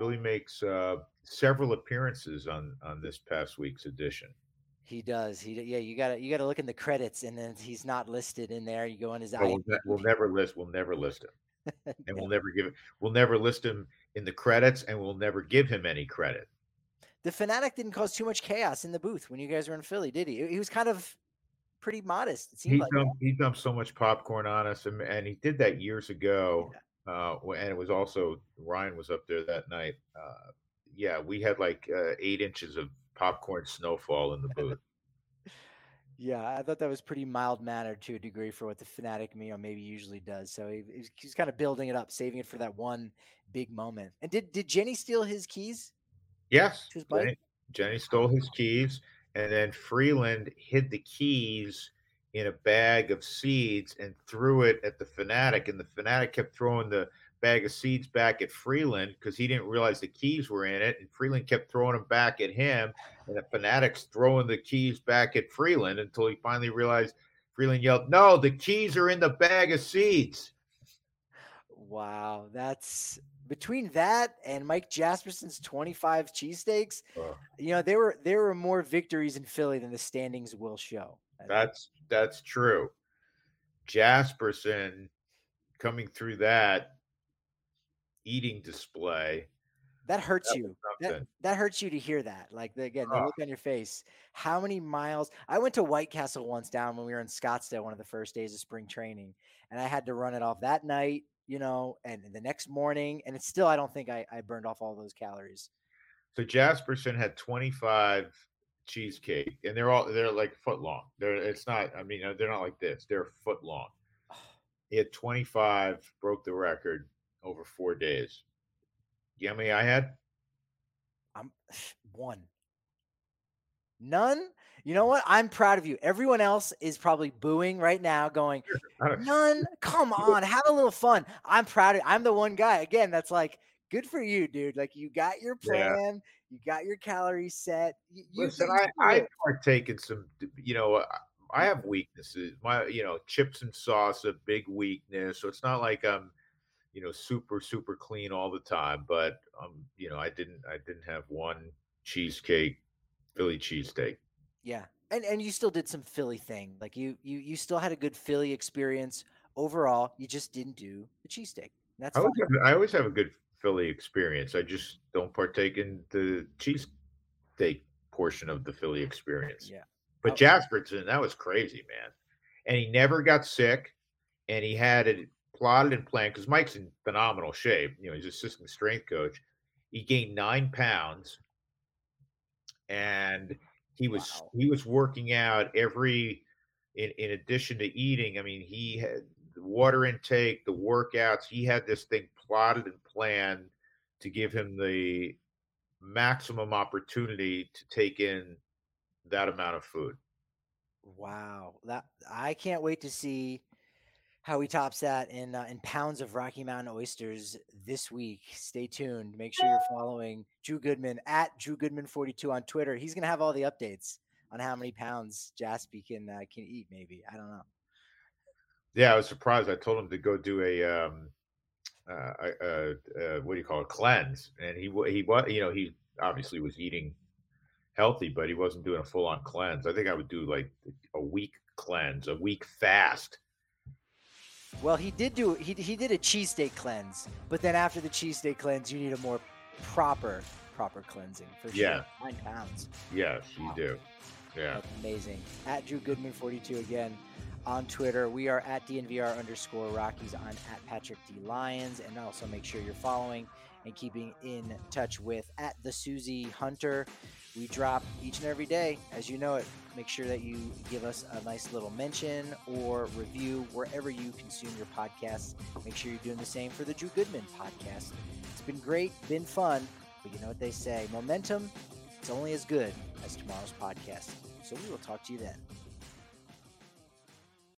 Spilly makes uh, several appearances on on this past week's edition. He does. He yeah. You gotta you gotta look in the credits, and then he's not listed in there. You go on his. Oh, we'll, ne- we'll, never list. We'll never list him, and we'll never give it. We'll never list him in the credits, and we'll never give him any credit. The Phanatic didn't cause too much chaos in the booth when you guys were in Philly, did he? He was kind of pretty modest. It seemed he like dumped, he dumped so much popcorn on us, and, and he did that years ago. Yeah. Uh, and it was also Ryan was up there that night. Uh, yeah, we had like uh, eight inches of popcorn snowfall in the booth. Yeah, I thought that was pretty mild mannered to a degree for what the Phanatic meal maybe usually does. So he, he's kind of building it up, saving it for that one big moment. And did did Jenny steal his keys? Yes, Jenny, Jenny stole his keys, and then Freeland hid the keys in a bag of seeds and threw it at the Phanatic, and the Phanatic kept throwing the bag of seeds back at Freeland because he didn't realize the keys were in it, and Freeland kept throwing them back at him, and the Phanatic's throwing the keys back at Freeland until he finally realized. Freeland yelled, "No, the keys are in the bag of seeds." Wow, that's between that and Mike Jasperson's 25 cheesesteaks, you know, there were there were more victories in Philly than the standings will show. That's that's true. Jasperson coming through that eating display. That hurts that you. That, that, hurts you to hear that. Like the, again, the oh. look on your face. How many miles? I went to White Castle once down when we were in Scottsdale, one of the first days of spring training, and I had to run it off that night, you know, and the next morning, and it's still I don't think I, I burned off all those calories. So Jasperson had 25 cheesecake, and they're all they're like foot long. They're it's not. I mean, uh, they're not like this. They're foot long. He had 25, broke the record over four days. You know how many I had? I'm one. None. You know what? I'm proud of you. Everyone else is probably booing right now, going, None. Come on, have a little fun. I'm proud of I'm the one guy again that's like, good for you, dude. Like you got your plan, yeah. you got your calories set. You, Listen, I, I partake in some, you know, I have weaknesses. My, you know, chips and sauce a big weakness. So it's not like I'm you know, super super clean all the time. But um, you know, I didn't I didn't have one cheesecake, Philly cheesesteak. Yeah, and and you still did some Philly thing. Like you you you still had a good Philly experience overall. You just didn't do the cheesesteak. That's I always, have, I always have a good Philly experience. I just don't partake in the cheesesteak portion of the Philly experience. Yeah. But Jasperson, that was crazy, man. And he never got sick, and he had it plotted and planned because Mike's in phenomenal shape. You know, he's assistant strength coach. He gained nine pounds, and he was wow. he was working out every. In, in addition to eating, I mean, he had the water intake, the workouts. He had this thing plotted and planned to give him the maximum opportunity to take in that amount of food. Wow, that I can't wait to see how he tops that in uh, in pounds of Rocky Mountain oysters this week. Stay tuned. Make sure you're following Drew Goodman at Drew Goodman 42 on Twitter. He's gonna have all the updates on how many pounds Jaspy can uh, can eat. Maybe I don't know. Yeah, I was surprised. I told him to go do a um, uh, uh, what do you call it, cleanse, and he he was you know he obviously was eating healthy, but he wasn't doing a full on cleanse. I think I would do like a week cleanse, a week fast well, he did do he he did a cheesesteak cleanse, but then after the cheesesteak cleanse, you need a more proper proper cleansing for sure. Yeah, nine pounds. Yes, you do. Yeah, That's amazing. At Drew Goodman forty two again on Twitter. We are at DNVR underscore Rockies on at Patrick D Lyons, and also make sure you're following and keeping in touch with at the Susie Hunter. We drop each and every day, as you know it. Make sure that you give us a nice little mention or review wherever you consume your podcasts. Make sure you're doing the same for the Drew Goodman podcast. It's been great, been fun, but you know what they say momentum, it's only as good as tomorrow's podcast. So we will talk to you then.